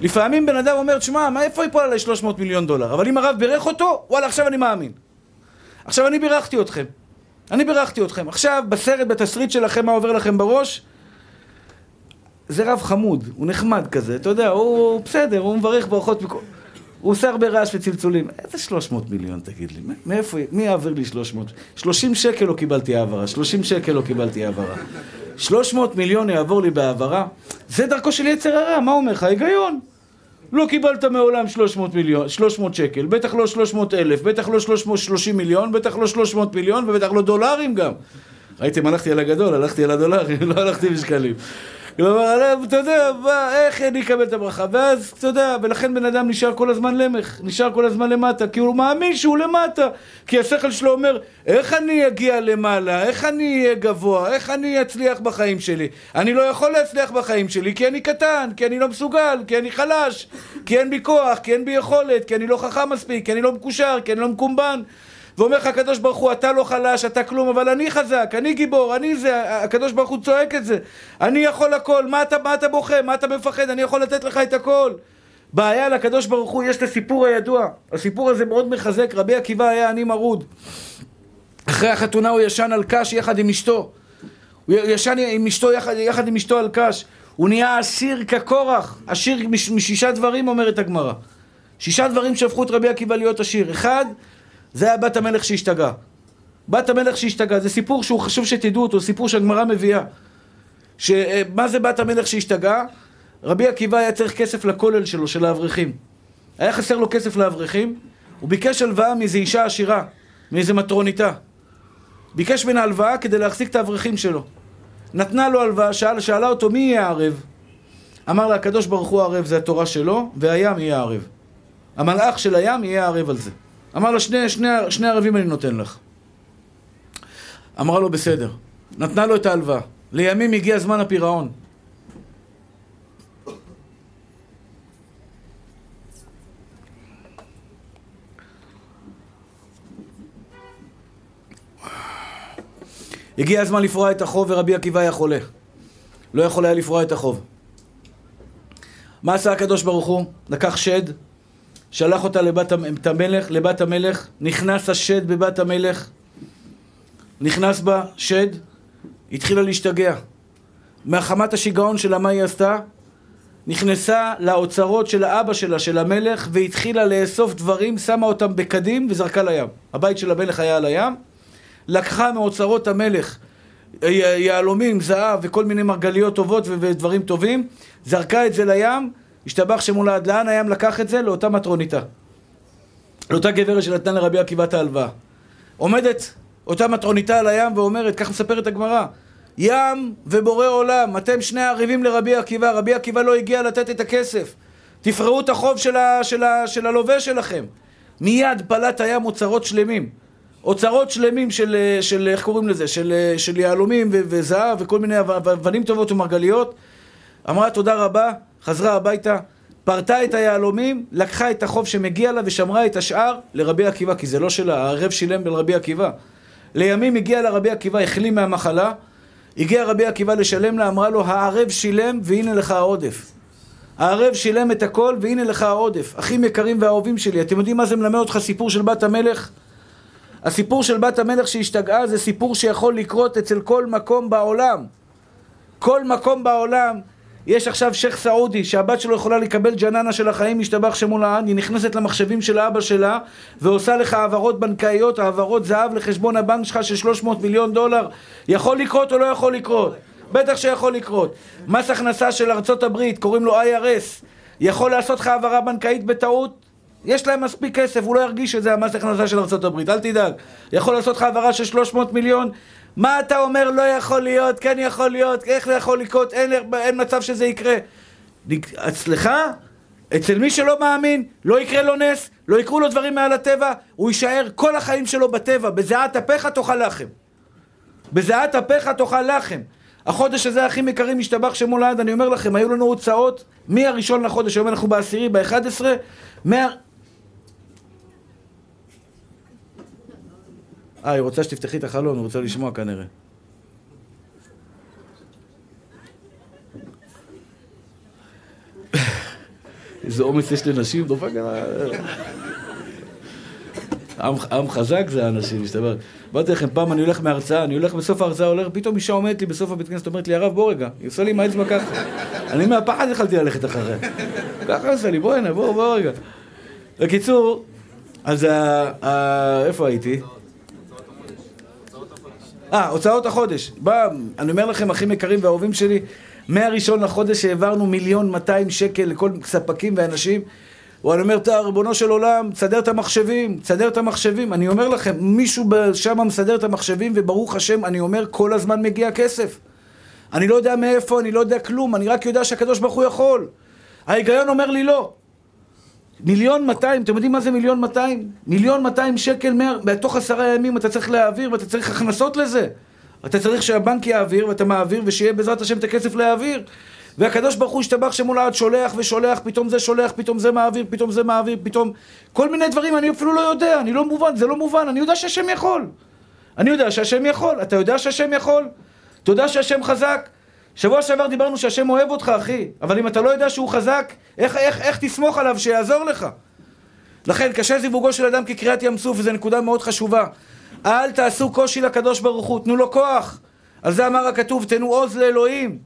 לפעמים בן אדם אומר, תשמע, מה איפה יפול עליי 300 מיליון דולר? אבל אם הרב בירך אותו, וואלה, עכשיו אני מאמין. עכשיו אני בירכתי אתכם. אני בירכתי אתכם. עכשיו, בסרט, בתסריט שלכם, מה עובר לכם בראש? זה רב חמוד, הוא נחמד כזה, אתה יודע, הוא בסדר, הוא מברך ברכות, הוא עושה הרבה רעש וצלצולים. איזה 300 מיליון, תגיד לי? מאיפה, מי יעביר לי 300? 30 שקל לא קיבלתי העברה, 30 שקל לא קיבלתי העברה. 300 מיליון יעבור לי בהעברה? זה דרכו של יצר הרע, מה אומר לך? היגיון. לא קיבלת מעולם 300 מיליון, 300 שקל, בטח לא 300 אלף, בטח לא 330 מיליון, בטח לא 300 מיליון ובטח לא דולרים גם. ראיתם, הלכתי על הגדול, הלכתי על הדולרים, לא הלכתי בשקלים. כלומר, אתה יודע, איך אני אקבל את הברכה? ואז, אתה יודע, ולכן בן אדם נשאר כל הזמן למך, נשאר כל הזמן למטה, כי הוא מאמין שהוא למטה. כי השכל שלו אומר, איך אני אגיע למעלה? איך אני אהיה גבוה? איך אני אצליח בחיים שלי? אני לא יכול להצליח בחיים שלי כי אני קטן, כי אני לא מסוגל, כי אני חלש, כי אין בי כוח, כי אין בי יכולת, כי אני לא חכם מספיק, כי אני לא מקושר, כי אני לא מקומבן. ואומר לך הקדוש ברוך הוא, אתה לא חלש, אתה כלום, אבל אני חזק, אני גיבור, אני זה, הקדוש ברוך הוא צועק את זה. אני יכול הכל, מה אתה, מה אתה בוכה, מה אתה מפחד, אני יכול לתת לך את הכל. בעיה לקדוש ברוך הוא, יש את הסיפור הידוע. הסיפור הזה מאוד מחזק, רבי עקיבא היה עני מרוד. אחרי החתונה הוא ישן על קש יחד עם אשתו. הוא ישן עם אשתו יחד, יחד עם אשתו על קש. הוא נהיה עשיר כקורח, עשיר מש, משישה דברים, אומרת הגמרא. שישה דברים שהפכו את רבי עקיבא להיות עשיר. אחד, זה היה בת המלך שהשתגע. בת המלך שהשתגע, זה סיפור שהוא חשוב שתדעו אותו, סיפור שהגמרא מביאה. שמה זה בת המלך שהשתגע? רבי עקיבא היה צריך כסף לכולל שלו, של האברכים. היה חסר לו כסף לאברכים, הוא ביקש הלוואה מאיזו אישה עשירה, מאיזה מטרוניתה. ביקש ממנה הלוואה כדי להחזיק את האברכים שלו. נתנה לו הלוואה, שאל, שאלה אותו מי יהיה הערב? אמר לה הקדוש ברוך הוא הערב זה התורה שלו, והים יהיה הערב. המלאך של הים יהיה הערב על זה. אמר לו, שני, שני, שני ערבים אני נותן לך. אמרה לו, בסדר. נתנה לו את ההלוואה. לימים הגיע זמן הפירעון. הגיע הזמן לפרוע את החוב ורבי עקיבא היה חולה. לא יכול היה לפרוע את החוב. מה עשה הקדוש ברוך הוא? לקח שד, שלח אותה לבת המלך, לבת המלך, נכנס השד בבת המלך, נכנס בה שד, התחילה להשתגע. מהחמת השיגעון שלה, מה היא עשתה? נכנסה לאוצרות של האבא שלה, של המלך, והתחילה לאסוף דברים, שמה אותם בקדים וזרקה לים. הבית של המלך היה על הים, לקחה מאוצרות המלך יהלומים, זהב וכל מיני מרגליות טובות ודברים טובים, זרקה את זה לים, השתבח שמולד, לאן הים לקח את זה? לאותה מטרוניתה. לאותה גברת שנתנה לרבי עקיבא את ההלוואה. עומדת אותה מטרוניתה על הים ואומרת, כך מספרת הגמרא, ים ובורא עולם, אתם שני ערבים לרבי עקיבא, רבי עקיבא לא הגיע לתת את הכסף. תפרעו את החוב של, ה, של, ה, של הלווה שלכם. מיד פלט הים אוצרות שלמים. אוצרות שלמים של, של איך קוראים לזה? של, של יהלומים וזהב וכל מיני אבנים טובות ומרגליות. אמרה תודה רבה, חזרה הביתה, פרטה את היהלומים, לקחה את החוב שמגיע לה ושמרה את השאר לרבי עקיבא, כי זה לא שלה, הערב שילם לרבי עקיבא. לימים הגיע לרבי עקיבא, החלים מהמחלה, הגיע רבי עקיבא לשלם לה, אמרה לו, הערב שילם והנה לך העודף. הערב שילם את הכל, והנה לך העודף. אחים יקרים ואהובים שלי, אתם יודעים מה זה מלמד אותך סיפור של בת המלך? הסיפור של בת המלך שהשתגעה זה סיפור שיכול לקרות אצל כל מקום בעולם. כל מקום בעולם יש עכשיו שייח' סעודי שהבת שלו יכולה לקבל ג'ננה של החיים, משתבח שמו לעד, היא נכנסת למחשבים של אבא שלה ועושה לך העברות בנקאיות, העברות זהב לחשבון הבנק שלך של 300 מיליון דולר. יכול לקרות או לא יכול לקרות? בטח שיכול לקרות. מס הכנסה של ארצות הברית, קוראים לו IRS, יכול לעשות לך העברה בנקאית בטעות? יש להם מספיק כסף, הוא לא ירגיש שזה המס הכנסה של ארצות הברית, אל תדאג. יכול לעשות לך העברה של 300 מיליון? מה אתה אומר לא יכול להיות, כן יכול להיות, איך זה יכול לקרות, אין, אין מצב שזה יקרה. אצלך, אצל מי שלא מאמין, לא יקרה לו נס, לא יקרו לו דברים מעל הטבע, הוא יישאר כל החיים שלו בטבע, בזיעת אפיך תאכל לחם. בזיעת אפיך תאכל לחם. החודש הזה, אחים יקרים, משתבח שמו לעד, אני אומר לכם, היו לנו הוצאות מהראשון לחודש, היום אנחנו בעשירי, באחד עשרה. אה, היא רוצה שתפתחי את החלון, היא רוצה לשמוע כנראה. איזה אומץ יש לנשים, דופק על עם, עם חזק זה האנשים, מסתבר. אמרתי לכם, פעם אני הולך מהרצאה, אני הולך בסוף ההרצאה, הולך, פתאום אישה עומדת לי בסוף הבית כנסת, אומרת לי, הרב, בוא רגע. היא עושה לי עם האצבע ככה. אני מהפחד יכלתי ללכת אחריה. ככה עושה לי, בוא הנה, בוא, בוא רגע. בקיצור, אז איפה הייתי? אה, הוצאות החודש. בא, אני אומר לכם, אחים יקרים ואהובים שלי, מהראשון לחודש העברנו מיליון 200 שקל לכל ספקים ואנשים. ואני אומר, ריבונו של עולם, תסדר את המחשבים, תסדר את המחשבים. אני אומר לכם, מישהו שם מסדר את המחשבים, וברוך השם, אני אומר, כל הזמן מגיע כסף. אני לא יודע מאיפה, אני לא יודע כלום, אני רק יודע שהקדוש ברוך הוא יכול. ההיגיון אומר לי לא. מיליון מאתיים, אתם יודעים מה זה מיליון מאתיים? מיליון מאתיים שקל בתוך עשרה ימים אתה צריך להעביר ואתה צריך הכנסות לזה. אתה צריך שהבנק יעביר ואתה מעביר ושיהיה בעזרת השם את הכסף להעביר. והקדוש ברוך הוא השתבח שמולד שולח ושולח, פתאום זה שולח, פתאום זה מעביר, פתאום זה מעביר, פתאום... כל מיני דברים אני אפילו לא יודע, אני לא מובן, זה לא מובן, אני יודע שהשם יכול. אני יודע שהשם יכול, אתה יודע שהשם יכול? אתה יודע שהשם חזק? שבוע שעבר דיברנו שהשם אוהב אותך, אחי, אבל אם אתה לא יודע שהוא חזק, איך, איך, איך תסמוך עליו שיעזור לך? לכן, קשה זיווגו של אדם כקריאת ים סוף, וזו נקודה מאוד חשובה. אל תעשו קושי לקדוש ברוך הוא, תנו לו כוח. על זה אמר הכתוב, תנו עוז לאלוהים.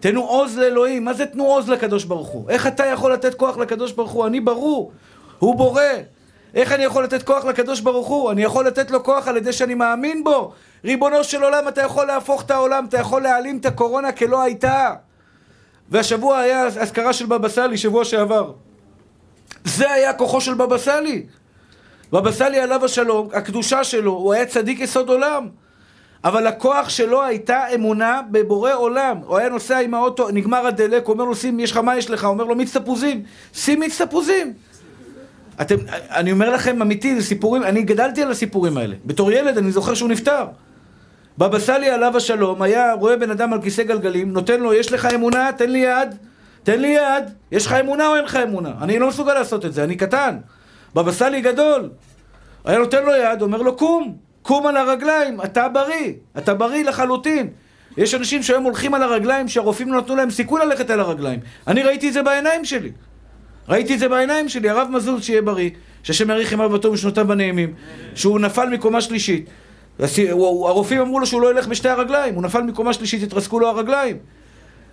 תנו עוז לאלוהים. מה זה תנו עוז לקדוש ברוך הוא? איך אתה יכול לתת כוח לקדוש ברוך הוא? אני ברור, הוא בורא. איך אני יכול לתת כוח לקדוש ברוך הוא? אני יכול לתת לו כוח על ידי שאני מאמין בו. ריבונו של עולם, אתה יכול להפוך את העולם, אתה יכול להעלים את הקורונה כלא הייתה. והשבוע היה אזכרה של בבא סאלי, שבוע שעבר. זה היה כוחו של בבא סאלי. בבא סאלי עליו השלום, הקדושה שלו, הוא היה צדיק יסוד עולם. אבל הכוח שלו הייתה אמונה בבורא עולם. הוא היה נוסע עם האוטו, נגמר הדלק, הוא אומר לו, שים, יש לך, מה יש לך? הוא אומר לו, מיץ תפוזים. שים מיץ תפוזים. אתם, אני אומר לכם, אמיתי, זה סיפורים, אני גדלתי על הסיפורים האלה. בתור ילד, אני זוכר שהוא נפטר. בבא סאלי עליו השלום, היה רואה בן אדם על כיסא גלגלים, נותן לו, יש לך אמונה? תן לי יד. תן לי יד. יש לך אמונה או אין לך אמונה? אני לא מסוגל לעשות את זה, אני קטן. בבא סאלי גדול. היה נותן לו יד, אומר לו, קום. קום על הרגליים, אתה בריא. אתה בריא לחלוטין. יש אנשים שהיום הולכים על הרגליים שהרופאים לא נתנו להם סיכוי ללכת על הרגליים. אני ראיתי את זה בעיניים שלי. ראיתי את זה בעיניים שלי, הרב מזוז שיהיה בריא, שהשם יאריך ימיו בטוב ושנותיו הנעימים, שהוא נפל מקומה שלישית. הרופאים אמרו לו שהוא לא ילך בשתי הרגליים, הוא נפל מקומה שלישית, התרסקו לו הרגליים.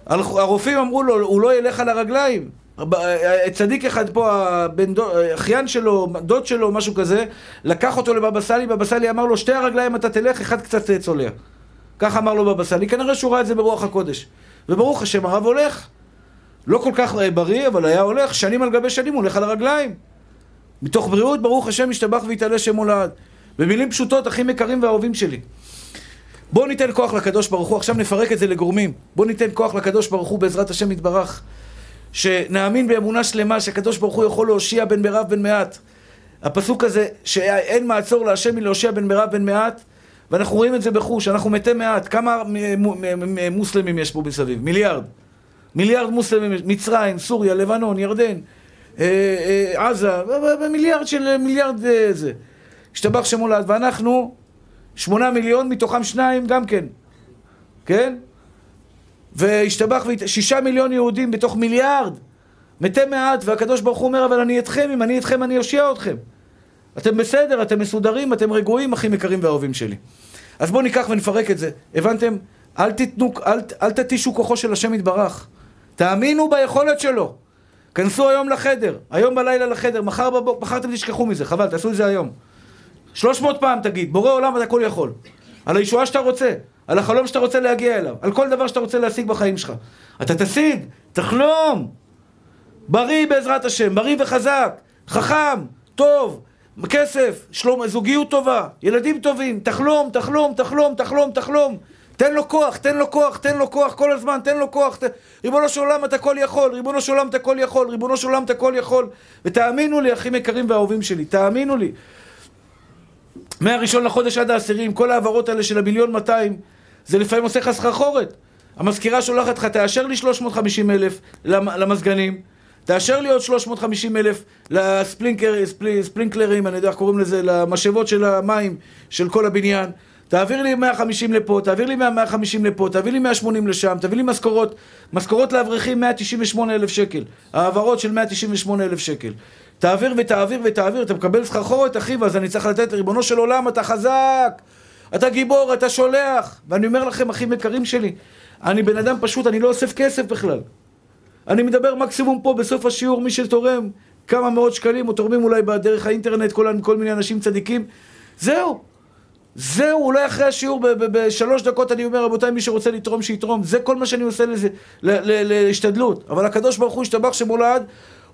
הרופאים אמרו לו, הוא לא ילך על הרגליים. צדיק אחד פה, הבן דוד, אחיין שלו, דוד שלו, משהו כזה, לקח אותו לבבא סאלי, בבא סאלי אמר לו, שתי הרגליים אתה תלך, אחד קצת צולע. כך אמר לו בבא סאלי, כנראה שהוא ראה את זה ברוח הקודש. וברוך השם, הרב הולך. לא כל כך בריא, אבל היה הולך, שנים על גבי שנים, הוא הולך על הרגליים. מתוך בריאות, ברוך השם, ישתבח ויתעלה שם הולד. במילים פשוטות, אחים יקרים ואהובים שלי. בואו ניתן כוח לקדוש ברוך הוא, עכשיו נפרק את זה לגורמים. בואו ניתן כוח לקדוש ברוך הוא בעזרת השם יתברך. שנאמין באמונה שלמה שהקדוש ברוך הוא יכול להושיע בין מרב בין מעט. הפסוק הזה, שאין מעצור להשם מלהושיע בין מרב בין מעט, ואנחנו רואים את זה בחוש, אנחנו מתי מעט. כמה מוסלמים יש פה מסביב? מיליארד. מיליארד מוסלמים, מצרים, סוריה, לבנון, ירדן, אה, אה, עזה, מיליארד של מיליארד אה, זה. השתבח שם הולד, ואנחנו שמונה מיליון, מתוכם שניים גם כן, כן? והשתבח, שישה מיליון יהודים בתוך מיליארד. מתי מעט, והקדוש ברוך הוא אומר, אבל אני אתכם, אם אני איתכם אני אושיע אתכם. אתם בסדר, אתם מסודרים, אתם רגועים, אחים יקרים ואהובים שלי. אז בואו ניקח ונפרק את זה. הבנתם? אל תתנו, אל, אל תתישו כוחו של השם יתברך. תאמינו ביכולת שלו. כנסו היום לחדר, היום בלילה לחדר, מחר בבוקר, מחר אתם תשכחו מזה, חבל, תעשו את זה היום. שלוש מאות פעם תגיד, בורא עולם אתה הכל יכול. על הישועה שאתה רוצה, על החלום שאתה רוצה להגיע אליו, על כל דבר שאתה רוצה להשיג בחיים שלך. אתה תשיג, תחלום. בריא בעזרת השם, בריא וחזק, חכם, טוב, כסף, שלום, זוגיות טובה, ילדים טובים, תחלום, תחלום, תחלום, תחלום, תחלום. תן לו כוח, תן לו כוח, תן לו כוח כל הזמן, תן לו כוח. ת... ריבונו של עולם אתה כל יכול, ריבונו של עולם אתה כל יכול, ריבונו של עולם אתה כל יכול. ותאמינו לי, אחים יקרים ואהובים שלי, תאמינו לי. מהראשון לחודש עד העשירים, כל ההעברות האלה של המיליון 200, זה לפעמים עושה לך סחרחורת. המזכירה שולחת לך, תאשר לי 350 אלף למזגנים, תאשר לי עוד 350 אלף לספלינקלרים, אני יודע איך קוראים לזה, למשאבות של המים של כל הבניין. תעביר לי 150 לפה, תעביר לי 150 לפה, תעביר לי 180 לשם, תביא לי משכורות, משכורות לאברכים 198 אלף שקל, העברות של 198 אלף שקל. תעביר ותעביר ותעביר, אתה מקבל סחרחורת אחיו, אז אני צריך לתת לריבונו של עולם, אתה חזק, אתה גיבור, אתה שולח. ואני אומר לכם, אחים יקרים שלי, אני בן אדם פשוט, אני לא אוסף כסף בכלל. אני מדבר מקסימום פה בסוף השיעור, מי שתורם כמה מאות שקלים, או תורמים אולי בדרך האינטרנט, כל, כל מיני אנשים צדיקים, זהו. זהו, אולי אחרי השיעור בשלוש דקות אני אומר, רבותיי, מי שרוצה לתרום, שיתרום. זה כל מה שאני עושה לזה, להשתדלות. אבל הקדוש ברוך הוא השתבח שמולד,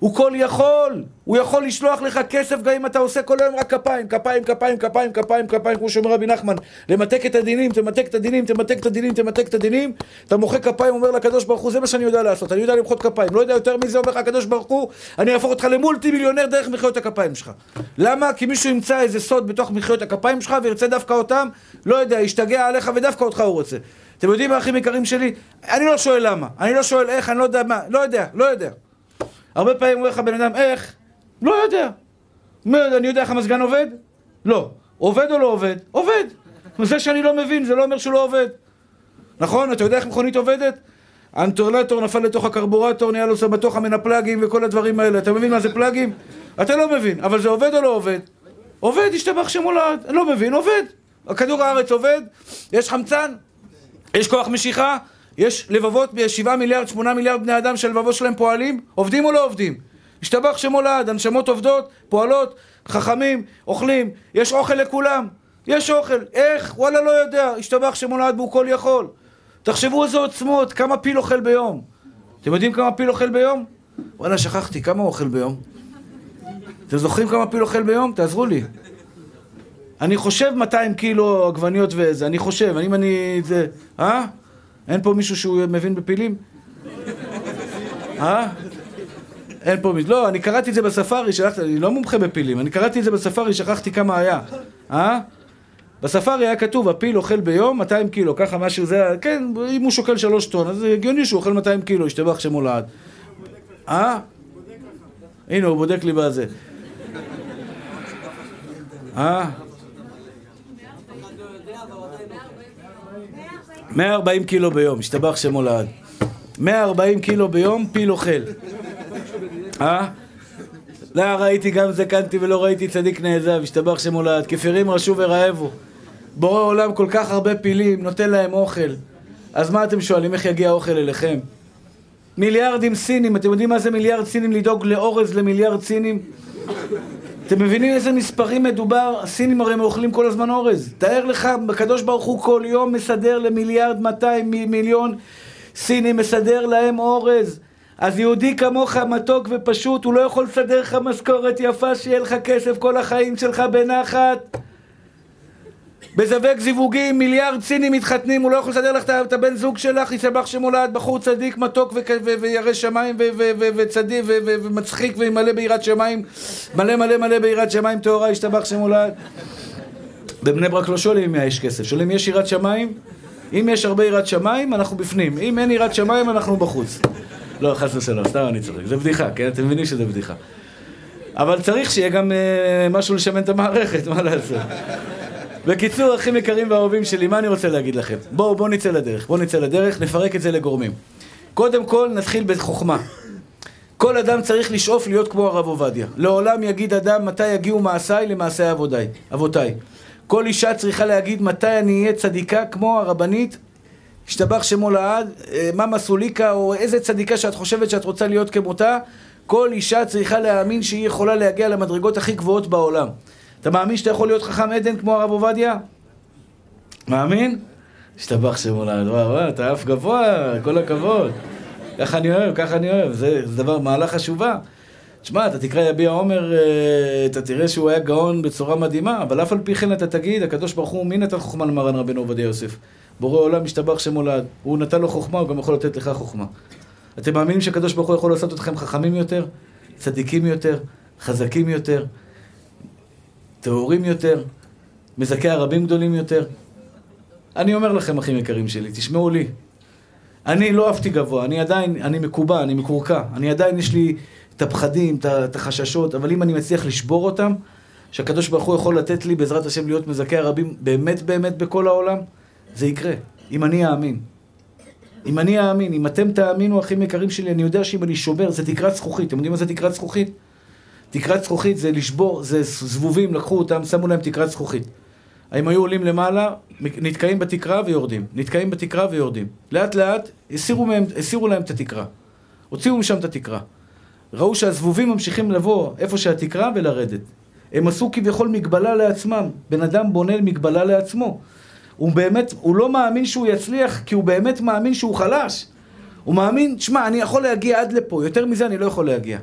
הוא כל יכול, הוא יכול לשלוח לך כסף גם אם אתה עושה כל היום רק כפיים, כפיים, כפיים, כפיים, כפיים, כפיים, כמו שאומר רבי נחמן, למתק את הדינים, תמתק את הדינים, תמתק את הדינים, תמתק את הדינים, אתה מוחא כפיים, אומר לקדוש ברוך הוא, זה מה שאני יודע לעשות, אני יודע למחוא כפיים, לא יודע יותר מזה, אומר לך הקדוש ברוך הוא, אני אהפוך אותך למולטי מיליונר דרך מחיאות הכפיים שלך. למה? כי מישהו ימצא איזה סוד בתוך מחיאות הכפיים שלך וירצה דווקא אותם, לא יודע, ישתגע עליך ודווקא אותך הוא רוצה. אתם יודעים מה, אחים יקרים שלי? אני לא שואל למה, אני לא שואל איך, אני לא יודע מה, לא יודע, לא יודע. הרבה פעמים אומר לך בן אדם, איך? לא יודע. אני יודע איך המזגן עובד? לא. עובד או לא עובד? עובד. זה שאני לא מבין, זה לא אומר שהוא לא עובד. נכון? אתה יודע איך מכונית עובדת? האנטורלטור נפל לתוך הקרבורטור, נהיה לו בתוך המנפלגים וכל הדברים האלה. אתה מבין מה זה פלאגים? אתה לא מבין. אבל זה עובד או לא עובד? עובד, השתבח שמולד. לא מבין, עובד. הכדור הארץ עובד, יש חמצן, יש כוח משיכה, יש לבבות, שבעה מיליארד, שמונה מיליארד בני אדם שהלבבות שלהם פועלים, עובדים או לא עובדים? השתבח שמו לעד, הנשמות עובדות, פועלות, חכמים, אוכלים, יש אוכל לכולם, יש אוכל, איך? וואלה לא יודע, השתבח שמו לעד והוא כל יכול. תחשבו איזה עוצמות, כמה פיל אוכל ביום. אתם יודעים כמה פיל אוכל ביום? וואלה, שכחתי, כמה הוא אוכל ביום? אתם זוכרים כמה פיל אוכל ביום? תעזרו לי. אני חושב 200 קילו עגבניות וזה, אני חושב, אם אני... זה... אה? אין פה מישהו שהוא מבין בפילים? אה? אין פה מישהו. לא, אני קראתי את זה בספארי, שלחתי, אני לא מומחה בפילים, אני קראתי את זה בספארי, שכחתי כמה היה. אה? בספארי היה כתוב, הפיל אוכל ביום 200 קילו, ככה משהו זה, כן, אם הוא שוקל 3 טון, אז הגיוני שהוא אוכל 200 קילו, ישתבח שמו לעד. אה? הנה, הוא בודק לי בזה. אה? 140 קילו ביום, השתבח שמו לעד. 140 קילו ביום, פיל אוכל. אה? לא ראיתי גם זקנתי ולא ראיתי צדיק נעזב, השתבח שמו לעד. כפירים רשו ורעבו. בורא עולם כל כך הרבה פילים, נותן להם אוכל. אז מה אתם שואלים, איך יגיע האוכל אליכם? מיליארדים סינים, אתם יודעים מה זה מיליארד סינים לדאוג לאורז למיליארד סינים? אתם מבינים איזה מספרים מדובר? הסינים הרי אוכלים כל הזמן אורז. תאר לך, הקדוש ברוך הוא כל יום מסדר למיליארד 200 מיליון סינים, מסדר להם אורז. אז יהודי כמוך מתוק ופשוט, הוא לא יכול לסדר לך משכורת יפה, שיהיה לך כסף כל החיים שלך בנחת. בזווק זיווגים, מיליארד סינים מתחתנים, הוא לא יכול לסדר לך את הבן זוג שלך, יסבח שמולד, בחור צדיק, מתוק וירא שמיים וצדיק ומצחיק ומלא ביראת שמיים, מלא מלא מלא ביראת שמיים טהורה, ישתבח שמולד. בבני ברק לא שואלים אם יש כסף, שואלים אם יש יראת שמיים? אם יש הרבה יראת שמיים, אנחנו בפנים, אם אין יראת שמיים, אנחנו בחוץ. לא, חס ושלום, סתם אני צוחק, זה בדיחה, כן? אתם מבינים שזה בדיחה. אבל צריך שיהיה גם אה, משהו לשמן את המערכת, מה לעשות? בקיצור, אחים יקרים ואהובים שלי, מה אני רוצה להגיד לכם? בואו, בואו נצא לדרך. בואו נצא לדרך, נפרק את זה לגורמים. קודם כל, נתחיל בחוכמה. כל אדם צריך לשאוף להיות כמו הרב עובדיה. לעולם יגיד אדם מתי יגיעו מעשיי למעשי אבותיי. אבותיי. כל אישה צריכה להגיד מתי אני אהיה צדיקה כמו הרבנית, השתבח שמו לעד, אה, ממה סוליקה או איזה צדיקה שאת חושבת שאת רוצה להיות כמותה, כל אישה צריכה להאמין שהיא יכולה להגיע למדרגות הכי גבוהות בעולם. אתה מאמין שאתה יכול להיות חכם עדן כמו הרב עובדיה? מאמין? השתבח שמו לעד, וואו וואו, אתה אף גבוה, כל הכבוד. ככה אני אוהב, ככה אני אוהב, זה, זה דבר, מעלה חשובה. תשמע, אתה תקרא יביע עומר, אה, אתה תראה שהוא היה גאון בצורה מדהימה, אבל אף על פי כן אתה תגיד, הקדוש ברוך הוא, מי נתן חוכמה למרן רבנו עובדיה יוסף? בורא עולם משתבח שמולד. הוא נתן לו חוכמה, הוא גם יכול לתת לך חוכמה. אתם מאמינים שהקדוש ברוך הוא יכול לעשות אתכם חכמים יותר, צדיקים יותר, חזקים יותר, טהורים יותר, מזכי הרבים גדולים יותר? אני אומר לכם, אחים יקרים שלי, תשמעו לי. אני לא עפתי גבוה, אני עדיין, אני מקובע, אני מקורקע. אני עדיין, יש לי את הפחדים, את החששות, אבל אם אני מצליח לשבור אותם, שהקדוש ברוך הוא יכול לתת לי, בעזרת השם, להיות מזכה הרבים באמת באמת בכל העולם, זה יקרה. אם אני אאמין. אם אני אאמין, אם אתם תאמינו, אחים יקרים שלי, אני יודע שאם אני שובר, זה תקרת זכוכית. אתם יודעים מה זה תקרת זכוכית? תקרת זכוכית זה לשבור, זה זבובים, לקחו אותם, שמו להם תקרת זכוכית. הם היו עולים למעלה, נתקעים בתקרה ויורדים. נתקעים בתקרה ויורדים. לאט לאט הסירו, מהם, הסירו להם את התקרה. הוציאו משם את התקרה. ראו שהזבובים ממשיכים לבוא איפה שהתקרה ולרדת. הם עשו כביכול מגבלה לעצמם. בן אדם בונה מגבלה לעצמו. הוא באמת, הוא לא מאמין שהוא יצליח כי הוא באמת מאמין שהוא חלש. הוא מאמין, שמע, אני יכול להגיע עד לפה, יותר מזה אני לא יכול להגיע.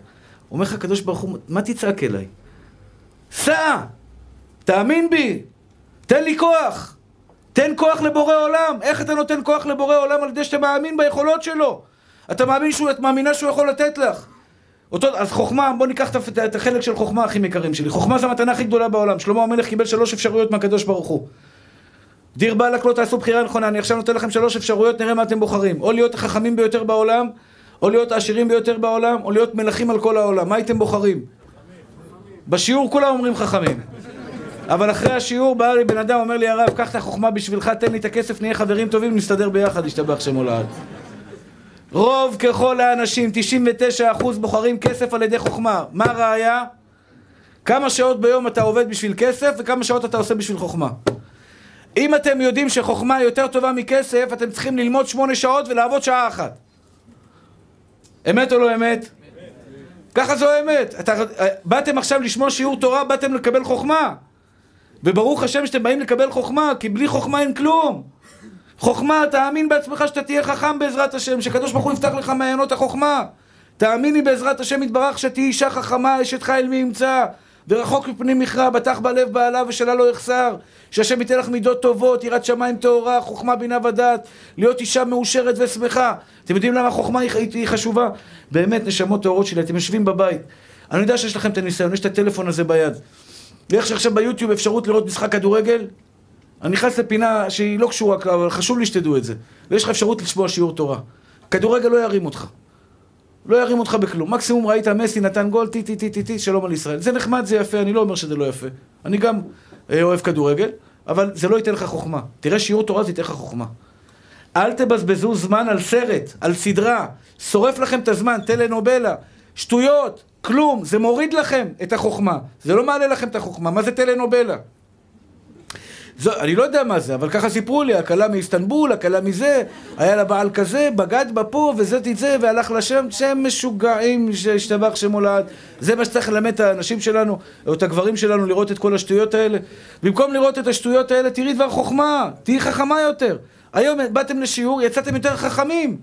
אומר לך הקדוש ברוך הוא, מה תצעק אליי? סע! תאמין בי! תן לי כוח! תן כוח לבורא עולם! איך אתה נותן כוח לבורא עולם על ידי שאתה מאמין ביכולות שלו? אתה מאמין שהוא, את מאמינה שהוא יכול לתת לך. אותו, אז חוכמה, בוא ניקח את החלק של חוכמה הכי יקרים שלי. חוכמה זה המתנה הכי גדולה בעולם. שלמה המלך קיבל שלוש אפשרויות מהקדוש ברוך הוא. דיר באלק לא תעשו בחירה נכונה, אני עכשיו נותן לכם שלוש אפשרויות, נראה מה אתם בוחרים. או להיות החכמים ביותר בעולם, או להיות העשירים ביותר בעולם, או להיות מלכים על כל העולם. מה הייתם בוחרים? בשיעור כולם אומרים חכמים. אבל אחרי השיעור בא לי בן אדם, אומר לי הרב, קח את החוכמה בשבילך, תן לי את הכסף, נהיה חברים טובים, נסתדר ביחד, ישתבח שמו לעד. רוב ככל האנשים, 99% בוחרים כסף על ידי חוכמה. מה הראיה? כמה שעות ביום אתה עובד בשביל כסף וכמה שעות אתה עושה בשביל חוכמה. אם אתם יודעים שחוכמה יותר טובה מכסף, אתם צריכים ללמוד שמונה שעות ולעבוד שעה אחת. אמת או לא אמת? ככה זו האמת. אתה, באתם עכשיו לשמוע שיעור תורה, באתם לקבל חוכמה. וברוך השם שאתם באים לקבל חוכמה, כי בלי חוכמה אין כלום. חוכמה, תאמין בעצמך שאתה תהיה חכם בעזרת השם, שקדוש ברוך הוא יפתח לך מעיינות החוכמה. תאמיני בעזרת השם יתברך שתהיי אישה חכמה, אשת חיל מי ימצא. ורחוק מפני מכרע, בטח בלב בעלה ושלה לא יחסר. שהשם ייתן לך מידות טובות, יראת שמיים טהורה, חוכמה, בינה ודעת, להיות אישה מאושרת ושמחה. אתם יודעים למה החוכמה היא, היא חשובה? באמת, נשמות טהורות שלי, אתם יושבים בבית. אני יודע שיש לכם את הניסיון, יש את הטלפון הזה ביד. ואיך שעכשיו ביוטיוב אפשרות לראות משחק כדורגל, אני נכנס לפינה שהיא לא קשורה, אבל חשוב לי שתדעו את זה. ויש לך אפשרות לשמוע שיעור תורה. כדורגל לא ירים אותך. לא ירים אותך בכלום. מקסימום ראית מסי נתן גול, טי טי טי טי טי, שלום על ישראל. זה נחמד, זה יפה, אני לא אומר שזה לא יפה. אני גם אה, אוהב כדורגל, אבל זה לא ייתן לך חוכמה. תראה שיעור תורה, זה ייתן לך חוכמה. אל תבזבזו זמן על סרט, על סדרה. שורף לכם את הזמן, טלנובלה. שטויות, כלום. זה מוריד לכם את החוכמה. זה לא מעלה לכם את החוכמה. מה זה טלנובלה? זו, אני לא יודע מה זה, אבל ככה סיפרו לי, הכלה מאיסטנבול, הכלה מזה, היה לה בעל כזה, בגד בה פה, וזה תצא, והלך לשם, שהם משוגעים, שהשתבח שמולד. זה מה שצריך ללמד את האנשים שלנו, או את הגברים שלנו, לראות את כל השטויות האלה. במקום לראות את השטויות האלה, תראי דבר חוכמה, תהיי חכמה יותר. היום באתם לשיעור, יצאתם יותר חכמים.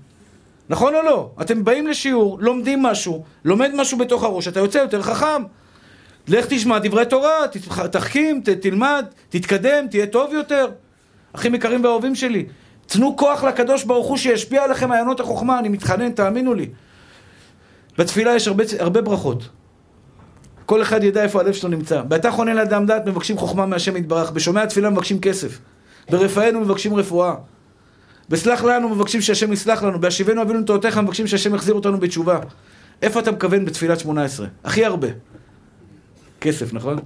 נכון או לא? אתם באים לשיעור, לומדים משהו, לומד משהו בתוך הראש, אתה יוצא יותר חכם. לך תשמע דברי תורה, תחכים, ת, תלמד, תתקדם, תהיה טוב יותר. אחים יקרים ואהובים שלי, תנו כוח לקדוש ברוך הוא שישפיע עליכם מעיינות החוכמה, אני מתחנן, תאמינו לי. בתפילה יש הרבה, הרבה ברכות. כל אחד ידע איפה הלב שלו נמצא. באתה חונן לאדם דעת מבקשים חוכמה מהשם יתברך. בשומע התפילה מבקשים כסף. ברפאנו מבקשים רפואה. בסלח לנו מבקשים שהשם יסלח לנו. בהשיבנו אבינו תורתך מבקשים שהשם יחזיר אותנו בתשובה. איפה אתה מכוון בתפילת שמונה עשרה? הכי הרבה. כסף, נכון?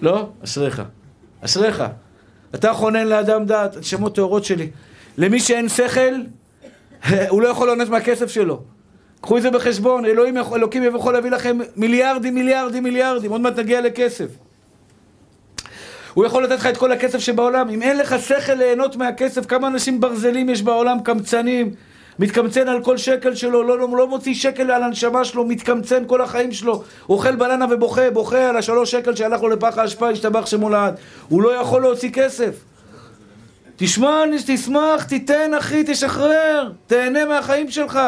לא? אשריך. אשריך. אתה חונן לאדם דעת, נשמות טהורות שלי. למי שאין שכל, הוא לא יכול לענות מהכסף שלו. קחו את זה בחשבון, אלוהים, אלוקים יכול להביא לכם מיליארדים, מיליארדים, מיליארדים, עוד מעט נגיע לכסף. הוא יכול לתת לך את כל הכסף שבעולם. אם אין לך שכל ליהנות מהכסף, כמה אנשים ברזלים יש בעולם, קמצנים, מתקמצן על כל שקל שלו, לא, לא, לא מוציא שקל על הנשמה שלו, מתקמצן כל החיים שלו, אוכל בננה ובוכה, בוכה על השלוש שקל שהלך לו לפח האשפה, השתבח שמו לעד. הוא לא יכול להוציא כסף. תשמע, תשמח, תיתן אחי, תשחרר, תהנה מהחיים שלך,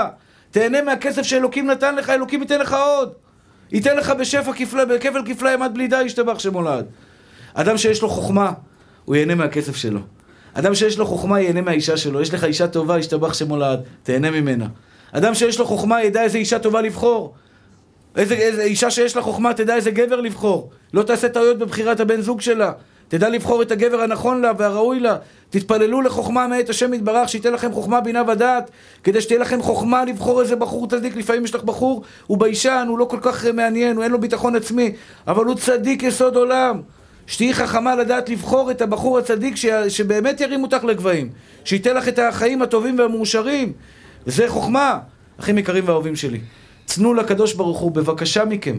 תהנה מהכסף שאלוקים נתן לך, אלוקים ייתן לך עוד. ייתן לך בשפע כפליים, בכפל כפליים עד בלי די, ישתבח שמו לעד. אדם שיש לו חוכמה, הוא ייהנה מהכסף שלו. אדם שיש לו חוכמה, ייהנה מהאישה שלו. יש לך אישה טובה, ישתבח שמו לעד, תהנה ממנה. אדם שיש לו חוכמה, ידע איזה אישה טובה לבחור. איזה, איזה אישה שיש לה חוכמה, תדע איזה גבר לבחור. לא תעשה טעויות בבחירת הבן זוג שלה. תדע לבחור את הגבר הנכון לה והראוי לה. תתפללו לחוכמה מאת השם יתברך, שייתן לכם חוכמה, בינה ודעת, כדי שתהיה לכם חוכמה לבחור איזה בחור צדיק. לפעמים יש לך בחור, הוא ביישן, הוא לא כל כך מעניין, הוא אין לו ביטחון עצמי, אבל הוא צדיק יסוד עולם. שתהיי חכמה לדעת לבחור את הבחור הצדיק ש... שבאמת ירים אותך לגבהים, שייתן לך את החיים הטובים והמאושרים. וזה חוכמה, אחים יקרים ואהובים שלי. תנו לקדוש ברוך הוא, בבקשה מכם,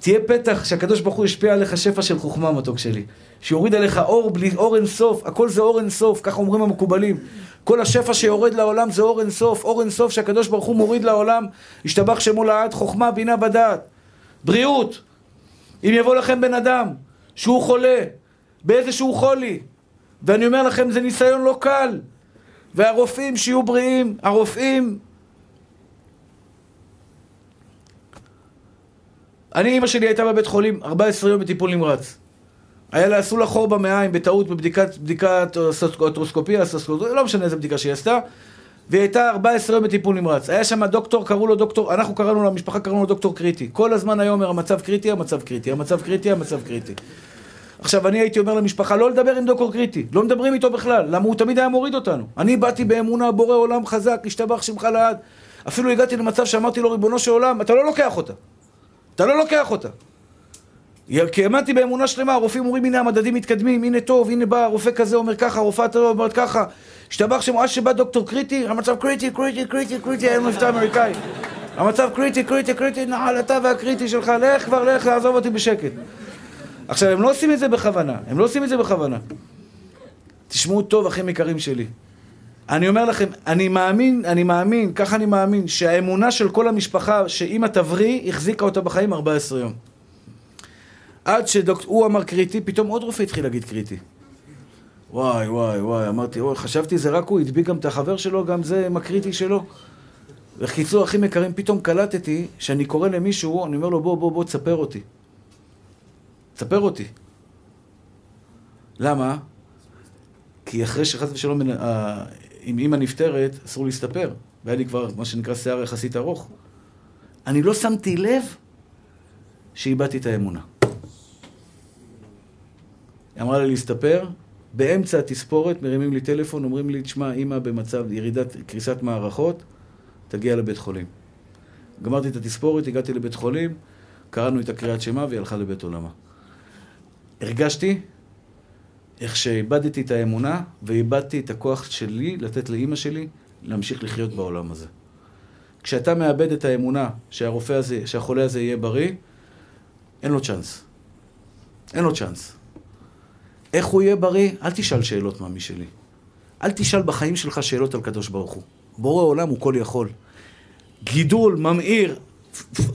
תהיה פתח שהקדוש ברוך הוא ישפיע עליך שפע של חוכמה, מתוק שלי. שיוריד עליך אור בלי אור אין סוף, הכל זה אור אין סוף, ככה אומרים המקובלים. כל השפע שיורד לעולם זה אור אין סוף, אור אין סוף שהקדוש ברוך הוא מוריד לעולם, ישתבח שמו לעד, חוכמה, בינה ודעת. בריאות. אם יבוא לכם בן אדם שהוא חולה, באיזשהו חולי, ואני אומר לכם, זה ניסיון לא קל. והרופאים שיהיו בריאים, הרופאים... אני, אימא שלי הייתה בבית חולים 14 יום בטיפול נמרץ. היה לה, עשו לה חור במעיים בטעות בבדיקת בדיקת אוטרוסקופיה, לא משנה איזה בדיקה שהיא עשתה, והיא הייתה 14 יום בטיפול נמרץ. היה שם דוקטור, קראו לו דוקטור, אנחנו קראנו לו, המשפחה קראנו לו דוקטור קריטי. כל הזמן היה אומר, המצב קריטי, המצב קריטי, המצב קריטי, המצב קריטי. עכשיו, אני הייתי אומר למשפחה, לא לדבר עם דוקטור קריטי, לא מדברים איתו בכלל, למה הוא תמיד היה מוריד אותנו. אני באתי באמונה, בורא עולם חזק, השתבח שמך לעד. אפילו הגעתי למצב שאמרתי לו, ריבונו של עולם, אתה לא לוקח אותה. אתה לא לוקח אותה. כי האמנתי באמונה שלמה, הרופאים אומרים, הנה המדדים מתקדמים, הנה טוב, הנה בא רופא כזה אומר ככה, רופאה טובה אומרת ככה. השתבח שמו, עד שבא דוקטור קריטי, המצב קריטי, קריטי, קריטי, קריטי, היה לנו מבטא אמריקאי. המצב קריטי, קריטי, קריטי, נעל, אתה והקריטי שלך, לך כבר, לך, לעזוב אותי בשקט. עכשיו, הם לא עושים את זה בכוונה, הם לא עושים את זה בכוונה. תשמעו טוב, אחים יקרים שלי. אני אומר לכם, אני מאמין, אני מאמין, ככה אני מאמין, שהאמונה של כל המשפחה, שאמא תבריא, החזיקה אותה בחיים 14 יום. עד שהוא אמר קריטי, פתאום עוד רופא התחיל להגיד קריטי. וואי, וואי, וואי, אמרתי, אוי, חשבתי זה רק הוא, הדביק גם את החבר שלו, גם זה עם הקריטי שלו. בקיצור, אחים יקרים, פתאום קלטתי שאני קורא למישהו, אני אומר לו, בוא, בוא, בוא, תספר אותי. תספר אותי. למה? כי אחרי שחס ושלום, אם אימא נפטרת, אסור להסתפר. והיה לי כבר, מה שנקרא, שיער יחסית ארוך. אני לא שמתי לב שאיבדתי את האמונה. היא אמרה לי להסתפר, באמצע התספורת מרימים לי טלפון, אומרים לי, תשמע, אימא במצב ירידת, קריסת מערכות, תגיע לבית חולים. גמרתי את התספורת, הגעתי לבית חולים, קראנו את הקריאת שמע והיא הלכה לבית עולמה. הרגשתי איך שאיבדתי את האמונה ואיבדתי את הכוח שלי לתת לאימא שלי להמשיך לחיות בעולם הזה. כשאתה מאבד את האמונה שהרופא הזה, שהחולה הזה יהיה בריא, אין לו צ'אנס. אין לו צ'אנס. איך הוא יהיה בריא? אל תשאל שאלות מאמי שלי. אל תשאל בחיים שלך שאלות על קדוש ברוך הוא. בורא עולם הוא כל יכול. גידול, ממאיר,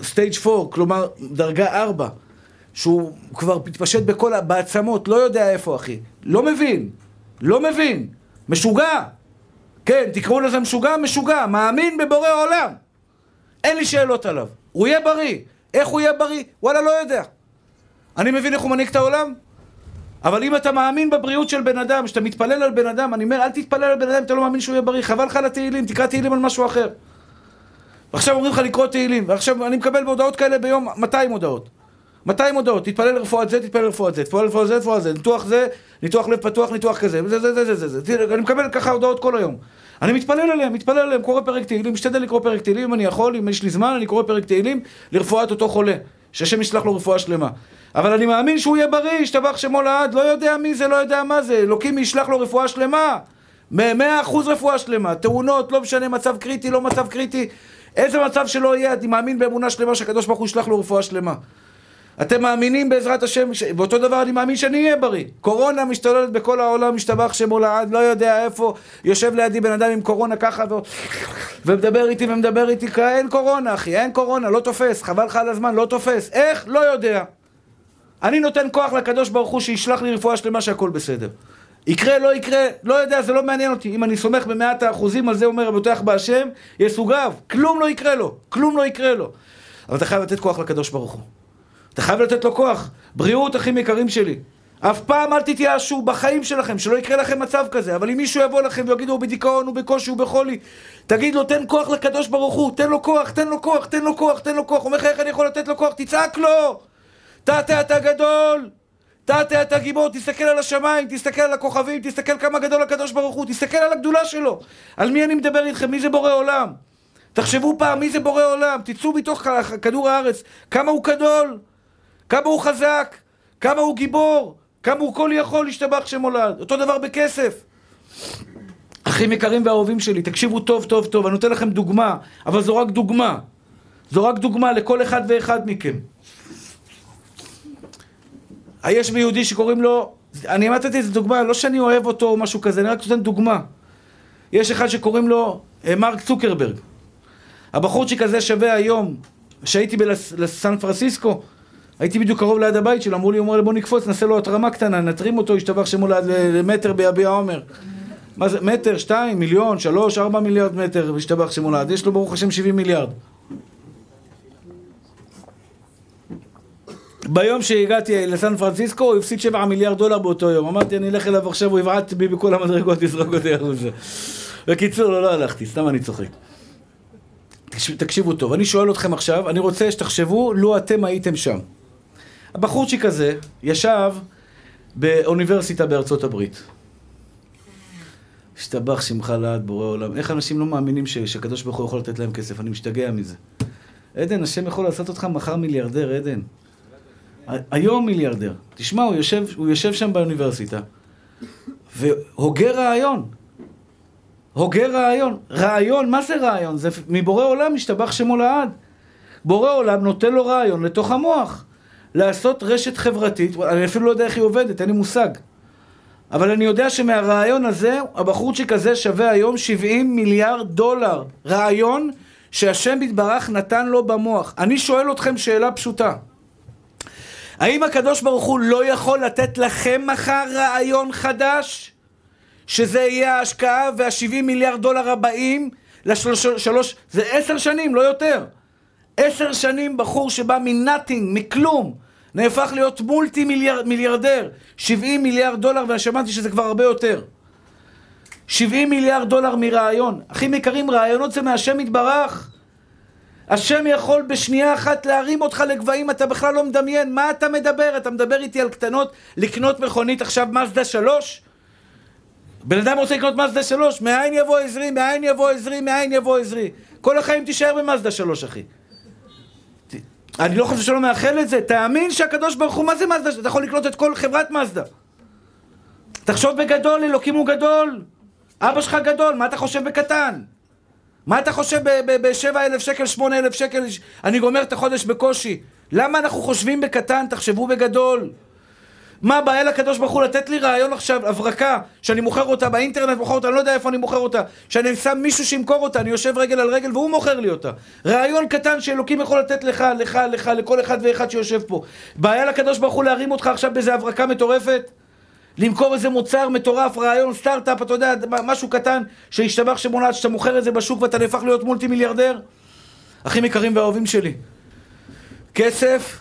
סטייג' 4, כלומר דרגה 4, שהוא כבר מתפשט בכל, בעצמות, לא יודע איפה אחי. לא מבין. לא מבין. משוגע. כן, תקראו לזה משוגע, משוגע. מאמין בבורא עולם. אין לי שאלות עליו. הוא יהיה בריא. איך הוא יהיה בריא? וואלה, לא יודע. אני מבין איך הוא מנהיג את העולם? אבל אם אתה מאמין בבריאות של בן אדם, שאתה מתפלל על בן אדם, אני אומר, אל תתפלל על בן אדם אם אתה לא מאמין שהוא יהיה בריא, חבל לך על התהילים, תקרא תהילים על משהו אחר. ועכשיו אומרים לך לקרוא תהילים, ועכשיו אני מקבל בהודעות כאלה ביום 200 הודעות. 200 הודעות, תתפלל לרפואת זה, תתפלל לרפואת זה, תתפלל לרפואת זה, תתפלל זה, ניתוח זה, ניתוח לב פתוח, ניתוח כזה, זה, זה, זה, זה, זה, זה, אני מקבל ככה הודעות כל היום. אני מתפלל עליהם, מתפלל עליהם, קורא פרק תהילים, משתדל לקרוא פרק תהילים, אם אני יכול, אם יש לי זמן, אני קורא פרק תהילים לרפואת אותו חולה. שהשם ישלח לו רפואה שלמה. אבל אני מאמין שהוא יהיה בריא, ישתבח שמו לעד, לא יודע מי זה, לא יודע מה זה, אלוקים ישלח לו רפואה שלמה. מאה אחוז רפואה שלמה, תאונות, לא משנה, מצב קריטי, לא מצב קריטי. איזה מצב שלא יהיה, אני מאמין באמונה שלמה שהקדוש ברוך הוא ישלח לו רפואה שלמה. אתם מאמינים בעזרת השם, ש... ואותו דבר אני מאמין שאני אהיה בריא. קורונה משתוללת בכל העולם, משתבח שמו לעד, לא יודע איפה, יושב לידי בן אדם עם קורונה ככה ו... ומדבר איתי ומדבר איתי, אין קורונה אחי, אין קורונה, לא תופס, חבל לך על הזמן, לא תופס. איך? לא יודע. אני נותן כוח לקדוש ברוך הוא שישלח לי רפואה שלמה שהכל בסדר. יקרה, לא יקרה, לא יודע, זה לא מעניין אותי. אם אני סומך במאת האחוזים על זה, אומר רבותיך בהשם, יסוגיו. כלום לא יקרה לו, כלום לא יקרה לו. אבל אתה חייב לתת כוח לקדוש ברוך הוא. אתה חייב לתת לו כוח. בריאות, אחים יקרים שלי. אף פעם אל תתייאשו בחיים שלכם, שלא יקרה לכם מצב כזה. אבל אם מישהו יבוא לכם ויגידו, הוא בדיכאון, הוא בקושי, הוא בחולי, תגיד לו, תן כוח לקדוש ברוך הוא, תן לו כוח, תן לו כוח, תן לו כוח, תן לו כוח. אומר לך, איך אני יכול לתת לו כוח? תצעק לו! תתה אתה גדול! תתה אתה גיבור, תסתכל על השמיים, תסתכל על הכוכבים, תסתכל כמה גדול הקדוש ברוך הוא, תסתכל על הגדולה שלו. על מי אני מדבר איתכם? מי זה בורא עולם? תחשבו פעם, מי זה בורא עולם? תצאו מתוך כדור הארץ, כמה הוא גדול, כמה הוא חזק, כמה הוא גיבור, כמה הוא כל יכול להשתבח שמולד. אותו דבר בכסף. אחים יקרים ואהובים שלי, תקשיבו טוב טוב טוב, אני נותן לכם דוגמה, אבל זו רק דוגמה. זו רק דוגמה לכל אחד ואחד מכם. יש ביהודי שקוראים לו, אני אמרתי איזה דוגמה, לא שאני אוהב אותו או משהו כזה, אני רק נותן דוגמה. יש אחד שקוראים לו אה, מרק צוקרברג. הבחורצ'יק הזה שווה היום, כשהייתי בסן פרנסיסקו, הייתי בדיוק קרוב ליד הבית שלו, אמרו לי, אומר לי בוא נקפוץ, נעשה לו התרמה קטנה, נתרים אותו, ישתבח שמו למטר ביביע עומר. מה זה, מטר, שתיים, מיליון, שלוש, ארבע מיליארד מטר, ישתבח שמו. יש לו ברוך השם שבעים מיליארד. ביום שהגעתי לסן פרנסיסקו הוא הפסיד 7 מיליארד דולר באותו יום. אמרתי, אני אלך אליו עכשיו, הוא יבעט בי בכל המדרגות, יזרוק אותי החוצה. בקיצור, לא, לא הלכתי, סתם אני צוחק. תקשיבו טוב, אני שואל אתכם עכשיו, אני רוצה שתחשבו, לו אתם הייתם שם. הבחורצ'יק הזה ישב באוניברסיטה בארצות הברית. השתבח שמך לעד בורא עולם. איך אנשים לא מאמינים שהקדוש ברוך הוא יכול לתת להם כסף? אני משתגע מזה. עדן, השם יכול לעשות אותך מחר מיליארדר, עדן. היום מיליארדר. תשמע, הוא יושב, הוא יושב שם באוניברסיטה, והוגה רעיון. הוגה רעיון. רעיון, מה זה רעיון? זה מבורא עולם משתבח שמו לעד. בורא עולם נותן לו רעיון לתוך המוח. לעשות רשת חברתית, אני אפילו לא יודע איך היא עובדת, אין לי מושג. אבל אני יודע שמהרעיון הזה, הבחורצ'יק הזה שווה היום 70 מיליארד דולר. רעיון שהשם יתברך נתן לו במוח. אני שואל אתכם שאלה פשוטה. האם הקדוש ברוך הוא לא יכול לתת לכם מחר רעיון חדש? שזה יהיה ההשקעה והשבעים מיליארד דולר הבאים לשלוש... שלוש... זה עשר שנים, לא יותר. עשר שנים בחור שבא מנאטינג, מכלום, נהפך להיות מולטי מיליארד, מיליארדר. שבעים מיליארד דולר, ואני שמעתי שזה כבר הרבה יותר. שבעים מיליארד דולר מרעיון. אחים יקרים, רעיונות זה מהשם יתברך. השם יכול בשנייה אחת להרים אותך לגבהים, אתה בכלל לא מדמיין, מה אתה מדבר? אתה מדבר איתי על קטנות, לקנות מכונית עכשיו מזדה שלוש? בן אדם רוצה לקנות מזדה שלוש, מאין יבוא עזרי, מאין יבוא עזרי, מאין יבוא עזרי. כל החיים תישאר במזדה שלוש, אחי. אני לא חושב שלא מאחל את זה, תאמין שהקדוש ברוך הוא, מה זה מזדה? אתה יכול לקנות את כל חברת מזדה. תחשוב בגדול, אלוקים הוא גדול. אבא שלך גדול, מה אתה חושב בקטן? מה אתה חושב ב-7 אלף שקל, 8 אלף שקל, אני גומר את החודש בקושי? למה אנחנו חושבים בקטן? תחשבו בגדול. מה הבעיה לקדוש ברוך הוא לתת לי רעיון עכשיו, הברקה, שאני מוכר אותה באינטרנט, מוכר אותה, אני לא יודע איפה אני מוכר אותה, שאני שם מישהו שימכור אותה, אני יושב רגל על רגל והוא מוכר לי אותה. רעיון קטן שאלוקים יכול לתת לך, לך, לך, לכל אחד ואחד שיושב פה. בעיה לקדוש ברוך הוא להרים אותך עכשיו באיזה הברקה מטורפת? למכור איזה מוצר מטורף, רעיון, סטארט-אפ, אתה יודע, משהו קטן, שהשתבח שמונעת, שאתה מוכר את זה בשוק ואתה נהפך להיות מולטי מיליארדר? אחים יקרים ואהובים שלי, כסף,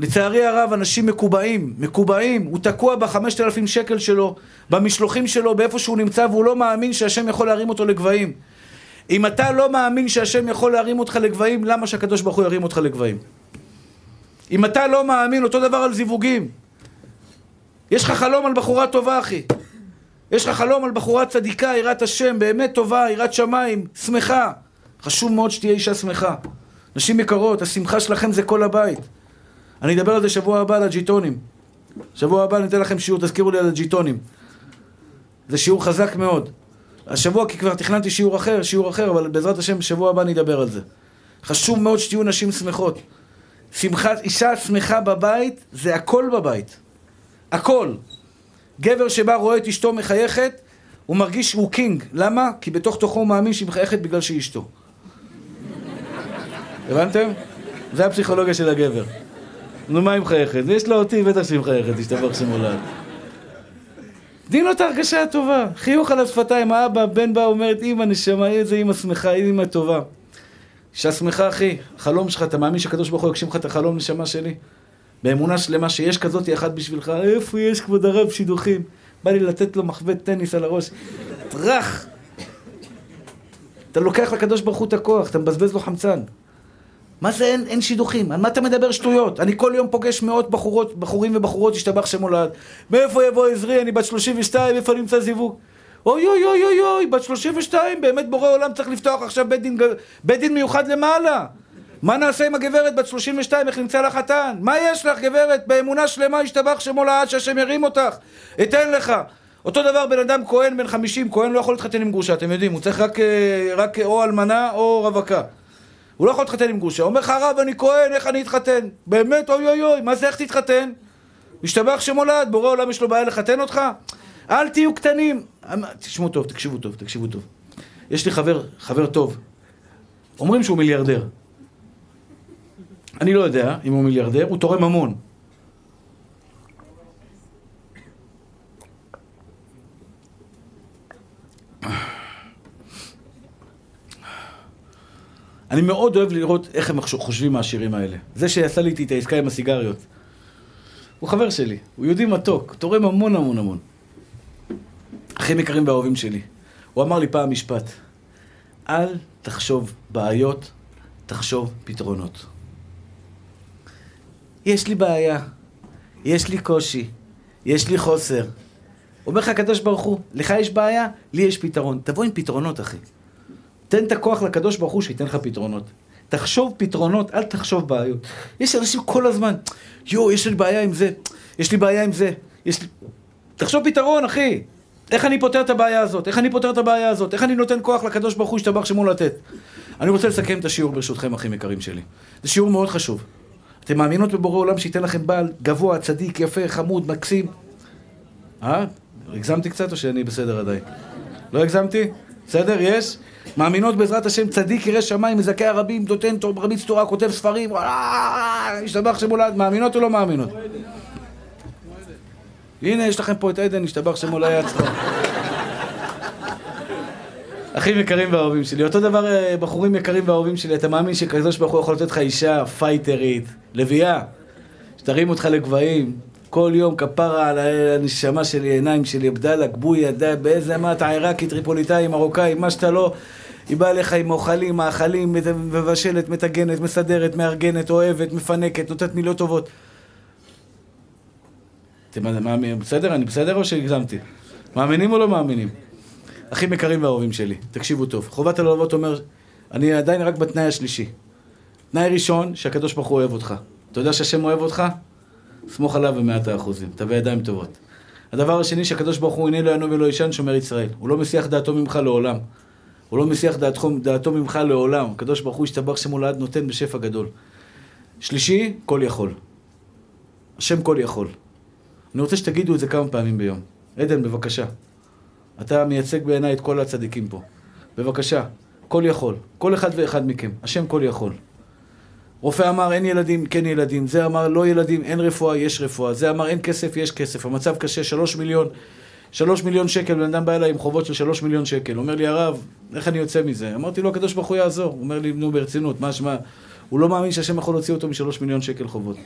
לצערי הרב, אנשים מקובעים, מקובעים, הוא תקוע בחמשת אלפים שקל שלו, במשלוחים שלו, באיפה שהוא נמצא, והוא לא מאמין שהשם יכול להרים אותו לגבהים. אם אתה לא מאמין שהשם יכול להרים אותך לגבהים, למה שהקדוש ברוך הוא ירים אותך לגבהים? אם אתה לא מאמין, אותו דבר על זיווגים. יש לך חלום על בחורה טובה, אחי. יש לך חלום על בחורה צדיקה, יראת השם, באמת טובה, יראת שמיים, שמחה. חשוב מאוד שתהיה אישה שמחה. נשים יקרות, השמחה שלכם זה כל הבית. אני אדבר על זה שבוע הבא על הג'יטונים. שבוע הבא אני אתן לכם שיעור, תזכירו לי על הג'יטונים. זה שיעור חזק מאוד. השבוע, כי כבר תכננתי שיעור אחר, שיעור אחר, אבל בעזרת השם, בשבוע הבא נדבר על זה. חשוב מאוד שתהיו נשים שמחות. שמחת, אישה שמחה בבית, זה הכל בבית. הכל. גבר שבא רואה את אשתו מחייכת, הוא מרגיש שהוא קינג. למה? כי בתוך תוכו הוא מאמין שהיא מחייכת בגלל שהיא אשתו. הבנתם? זה הפסיכולוגיה של הגבר. נו, מה היא מחייכת? יש לה אותי, בטח שהיא מחייכת, תשתבח שמולד. תני לו את ההרגשה הטובה. חיוך על השפתיים, האבא, הבן בא, אומרת, אמא נשמה, איזה אמא שמחה, אמא טובה. אישה שמחה, אחי. חלום שלך, אתה מאמין שהקדוש ברוך הוא יגשים לך את החלום נשמה שלי? באמונה שלמה שיש כזאת אחת בשבילך, איפה יש כבוד הרב שידוכים? בא לי לתת לו מחבט טניס על הראש. טראח! אתה לוקח לקדוש ברוך הוא את הכוח, אתה מבזבז לו חמצן. מה זה אין, אין שידוכים? על מה אתה מדבר שטויות? אני כל יום פוגש מאות בחורות, בחורים ובחורות, השתבח שמולד. מאיפה יבוא עזרי? אני בת 32, איפה נמצא זיווג? אוי אוי אוי אוי אוי, בת 32, באמת בורא עולם צריך לפתוח עכשיו בית דין, בית דין מיוחד למעלה. מה נעשה עם הגברת בת 32, איך נמצא לך חתן? מה יש לך גברת? באמונה שלמה השתבח שמו לעד שהשם ירים אותך. אתן לך. אותו דבר בן אדם כהן בן 50, כהן לא יכול להתחתן עם גרושה, אתם יודעים, הוא צריך רק, אה, רק או אלמנה או רווקה. הוא לא יכול להתחתן עם גרושה. אומר לך הרב, אני כהן, איך אני אתחתן? באמת, אוי אוי אוי, מה זה איך תתחתן? משתבח שמולד, בורא עולם יש לו בעיה לחתן אותך? אל תהיו קטנים. אמ, תשמעו טוב, תקשיבו טוב, תקשיבו טוב. יש לי חבר, חבר טוב. אומרים שהוא מיליארדר. אני לא יודע אם הוא מיליארדר, הוא תורם המון. אני מאוד אוהב לראות איך הם חושבים מהשירים האלה. זה שעשה לי את העסקה עם הסיגריות. הוא חבר שלי, הוא יהודי מתוק, תורם המון המון המון. אחים יקרים ואהובים שלי. הוא אמר לי פעם משפט, אל תחשוב בעיות, תחשוב פתרונות. יש לי בעיה, יש לי קושי, יש לי חוסר. אומר לך הקדוש ברוך הוא, לך יש בעיה, לי יש פתרון. תבוא עם פתרונות, אחי. תן את הכוח לקדוש ברוך הוא שייתן לך פתרונות. תחשוב פתרונות, אל תחשוב בעיות. יש אנשים כל הזמן, יואו, יש לי בעיה עם זה, יש לי בעיה עם זה, יש לי... תחשוב פתרון, אחי. איך אני פותר את הבעיה הזאת? איך אני פותר את הבעיה הזאת? איך אני נותן כוח לקדוש ברוך הוא ישתבח שמו לתת? אני רוצה לסכם את השיעור ברשותכם, אחים יקרים שלי. זה שיעור מאוד חשוב. אתם מאמינות בבורא עולם שייתן לכם בעל גבוה, צדיק, יפה, חמוד, מקסים? אה? הגזמתי קצת או שאני בסדר עדיין? לא הגזמתי? בסדר? יש? מאמינות בעזרת השם צדיק ירא שמיים, מזכה הרבים, נותן רביץ תורה, כותב ספרים, השתבח שמולד, מאמינות או לא מאמינות? הנה, יש לכם פה את עדן, השתבח שמולד יצחק. אחים יקרים ואהובים שלי, אותו דבר אה, בחורים יקרים ואהובים שלי, אתה מאמין שקדוש ברוך הוא יכול לתת לך אישה פייטרית, לביאה, שתרים אותך לגבהים, כל יום כפרה על הנשמה שלי, עיניים שלי, עבדאללה, גבויה, באיזה מה אתה עיראקי, טריפוליטאי, מרוקאי, מה שאתה לא, היא באה אליך עם אוכלים, מאכלים, מבשלת, מטגנת, מסדרת, מארגנת, אוהבת, מפנקת, נותנת מילות טובות. אתם מאמינים, בסדר? אני בסדר או שהגזמתי? מאמינים או לא מאמינים? אחים יקרים ואהובים שלי, תקשיבו טוב. חובת הלבבות אומר, אני עדיין רק בתנאי השלישי. תנאי ראשון, שהקדוש ברוך הוא אוהב אותך. אתה יודע שהשם אוהב אותך? סמוך עליו במאת האחוזים, תביא ידיים טובות. הדבר השני, שהקדוש ברוך הוא הנה לא ינום ולא ישן, שומר ישראל. הוא לא מסיח דעתו ממך לעולם. הוא לא מסיח דעתו, דעתו ממך לעולם. הקדוש ברוך הוא ישתבח שמולד נותן בשפע גדול. שלישי, כל יכול. השם כל יכול. אני רוצה שתגידו את זה כמה פעמים ביום. עדן, בבקשה. אתה מייצג בעיניי את כל הצדיקים פה. בבקשה, כל יכול. כל אחד ואחד מכם. השם כל יכול. רופא אמר אין ילדים, כן ילדים. זה אמר לא ילדים, אין רפואה, יש רפואה. זה אמר אין כסף, יש כסף. המצב קשה, שלוש מיליון. שלוש מיליון שקל, בן אדם בא אליי עם חובות של שלוש מיליון שקל. אומר לי, הרב, איך אני יוצא מזה? אמרתי לו, הקדוש ברוך הוא יעזור. אומר לי, נו, ברצינות, מה שמע? הוא לא מאמין שהשם יכול להוציא אותו משלוש מיליון שקל חובות.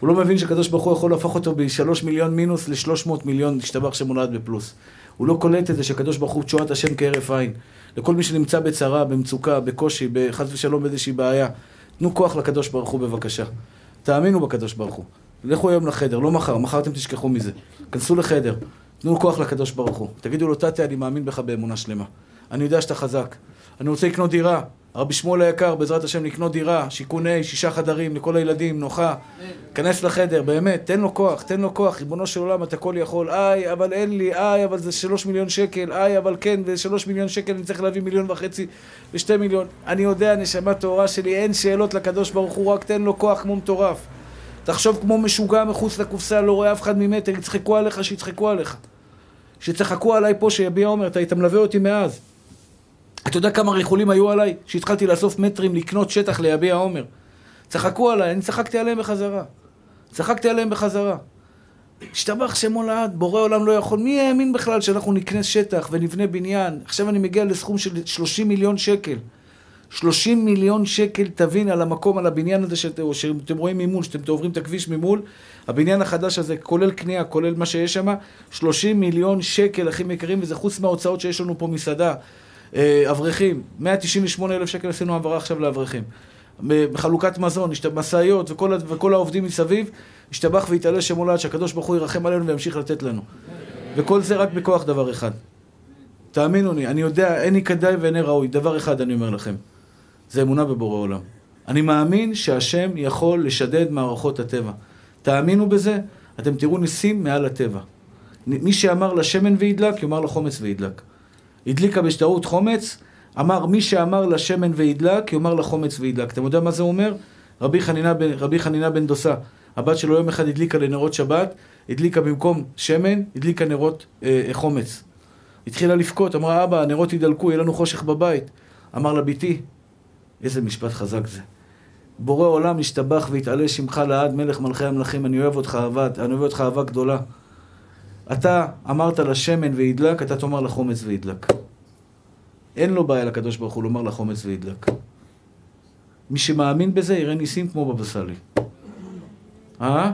הוא לא מבין שהקדוש ברוך הוא יכול להפוך אותו בשלוש מיליון מינוס לשלוש מאות מיליון, השתבח שמונד בפלוס. הוא לא קולט את זה שהקדוש ברוך הוא תשועת השם כהרף עין. לכל מי שנמצא בצרה, במצוקה, בקושי, בחס ושלום באיזושהי בעיה. תנו כוח לקדוש ברוך הוא בבקשה. תאמינו בקדוש ברוך הוא. לכו היום לחדר, לא מחר, מחר אתם תשכחו מזה. כנסו לחדר, תנו כוח לקדוש ברוך הוא. תגידו לו, תתי, אני מאמין בך באמונה שלמה. אני יודע שאתה חזק. אני רוצה לקנות דירה. רבי שמואל היקר, בעזרת השם לקנות דירה, שיכוני, שישה חדרים לכל הילדים, נוחה. כנס לחדר, באמת, תן לו כוח, תן לו כוח, ריבונו של עולם, אתה כל יכול. איי, אבל אין לי, איי, אבל זה שלוש מיליון שקל, איי, אבל כן, ושלוש מיליון שקל אני צריך להביא מיליון וחצי ושתי מיליון. אני יודע, נשמה טהורה שלי, אין שאלות לקדוש ברוך הוא, רק תן לו כוח כמו מטורף. תחשוב כמו משוגע מחוץ לקופסה, לא רואה אף אחד ממטר, יצחקו עליך, שיצחקו עליך. שצחקו עליי פה, שיביע עומר, אתה היית מלווה אותי מאז. אתה יודע כמה ריחולים היו עליי? שהתחלתי לאסוף מטרים, לקנות שטח ליביע עומר. צחקו עליי, אני צחקתי עליהם בחזרה. צחקתי עליהם בחזרה. השתבח שמו לעד, בורא עולם לא יכול. מי האמין בכלל שאנחנו נקנה שטח ונבנה בניין? עכשיו אני מגיע לסכום של 30 מיליון שקל. 30 מיליון שקל תבין על המקום, על הבניין הזה שאתם, שאתם רואים ממול, שאתם עוברים את הכביש ממול, הבניין החדש הזה, כולל קנייה, כולל מה שיש שם, 30 מיליון שקל, אחים יקרים, וזה חוץ מההוצאות שיש לנו פה מסעדה. אה, אברכים, 198 אלף שקל עשינו העברה עכשיו לאברכים. בחלוקת מזון, משאיות וכל, וכל העובדים מסביב, השתבח והתעלה שם הולד, שהקדוש ברוך הוא ירחם עלינו וימשיך לתת לנו. וכל זה רק בכוח דבר אחד. תאמינו לי, אני יודע, אין לי כדאי ואין ראוי. דבר אחד אני אומר לכם, זה אמונה בבורא עולם. אני מאמין שהשם יכול לשדד מערכות הטבע. תאמינו בזה, אתם תראו ניסים מעל הטבע. מי שאמר לשמן וידלק, יאמר לחומץ וידלק. הדליקה בשטרות חומץ, אמר מי שאמר לשמן וידלק, יאמר לחומץ וידלק. אתם יודעים מה זה אומר? רבי חנינה, בן, רבי חנינה בן דוסה, הבת שלו יום אחד הדליקה לנרות שבת, הדליקה במקום שמן, הדליקה נרות אה, אה חומץ. התחילה לבכות, אמרה, אבא, הנרות ידלקו, יהיה לנו חושך בבית. אמר לה, ביתי, איזה משפט חזק זה. בורא עולם ישתבח ויתעלה שמך לעד, מלך מלכי המלכים, אני אוהב אותך אהבה, אני אוהב אותך אהבה גדולה. אתה אמרת לשמן וידלק, אתה תאמר לחומץ וידלק. אין לו בעיה לקדוש ברוך הוא לומר לחומץ וידלק. מי שמאמין בזה יראה ניסים כמו בבא סאלי. אה?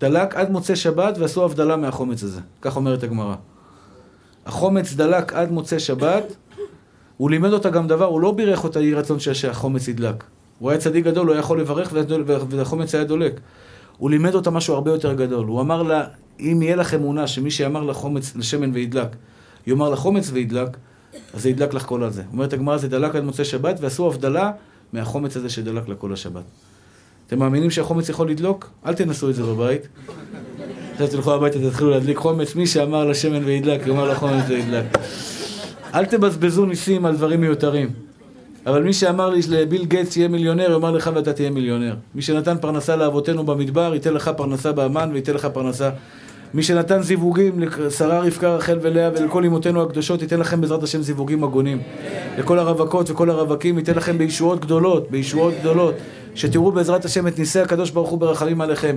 דלק עד מוצאי שבת ועשו הבדלה מהחומץ הזה. כך אומרת הגמרא. החומץ דלק עד מוצאי שבת, הוא לימד אותה גם דבר, הוא לא בירך אותה יהי רצון שהחומץ ידלק. הוא היה צדיק גדול, הוא היה יכול לברך והחומץ היה דולק. הוא לימד אותה משהו הרבה יותר גדול. הוא אמר לה, אם יהיה לך אמונה שמי שאמר לחומץ, לשמן וידלק, יאמר לחומץ וידלק, אז זה ידלק לך כל הזה. אומרת הגמרא, זה דלק עד מוצאי שבת, ועשו הבדלה מהחומץ הזה שדלק לכל השבת. אתם מאמינים שהחומץ יכול לדלוק? אל תנסו את זה בבית. עכשיו תלכו הביתה, תתחילו להדליק חומץ, מי שאמר לשמן וידלק, יאמר לחומץ וידלק. אל תבזבזו ניסים על דברים מיותרים. אבל מי שאמר לי לביל גייטס יהיה מיליונר, יאמר לך ואתה תהיה מיליונר. מי שנתן פרנסה לאבותינו במדבר, ייתן לך פרנסה באמן וייתן לך פרנסה מי שנתן זיווגים לשרה רבקה, רחל ולאה ולכל אמותינו הקדושות, ייתן לכם בעזרת השם זיווגים הגונים. לכל הרווקות וכל הרווקים, ייתן לכם בישועות גדולות, בישועות גדולות. שתראו בעזרת השם את ניסי הקדוש ברוך הוא ברחמים עליכם.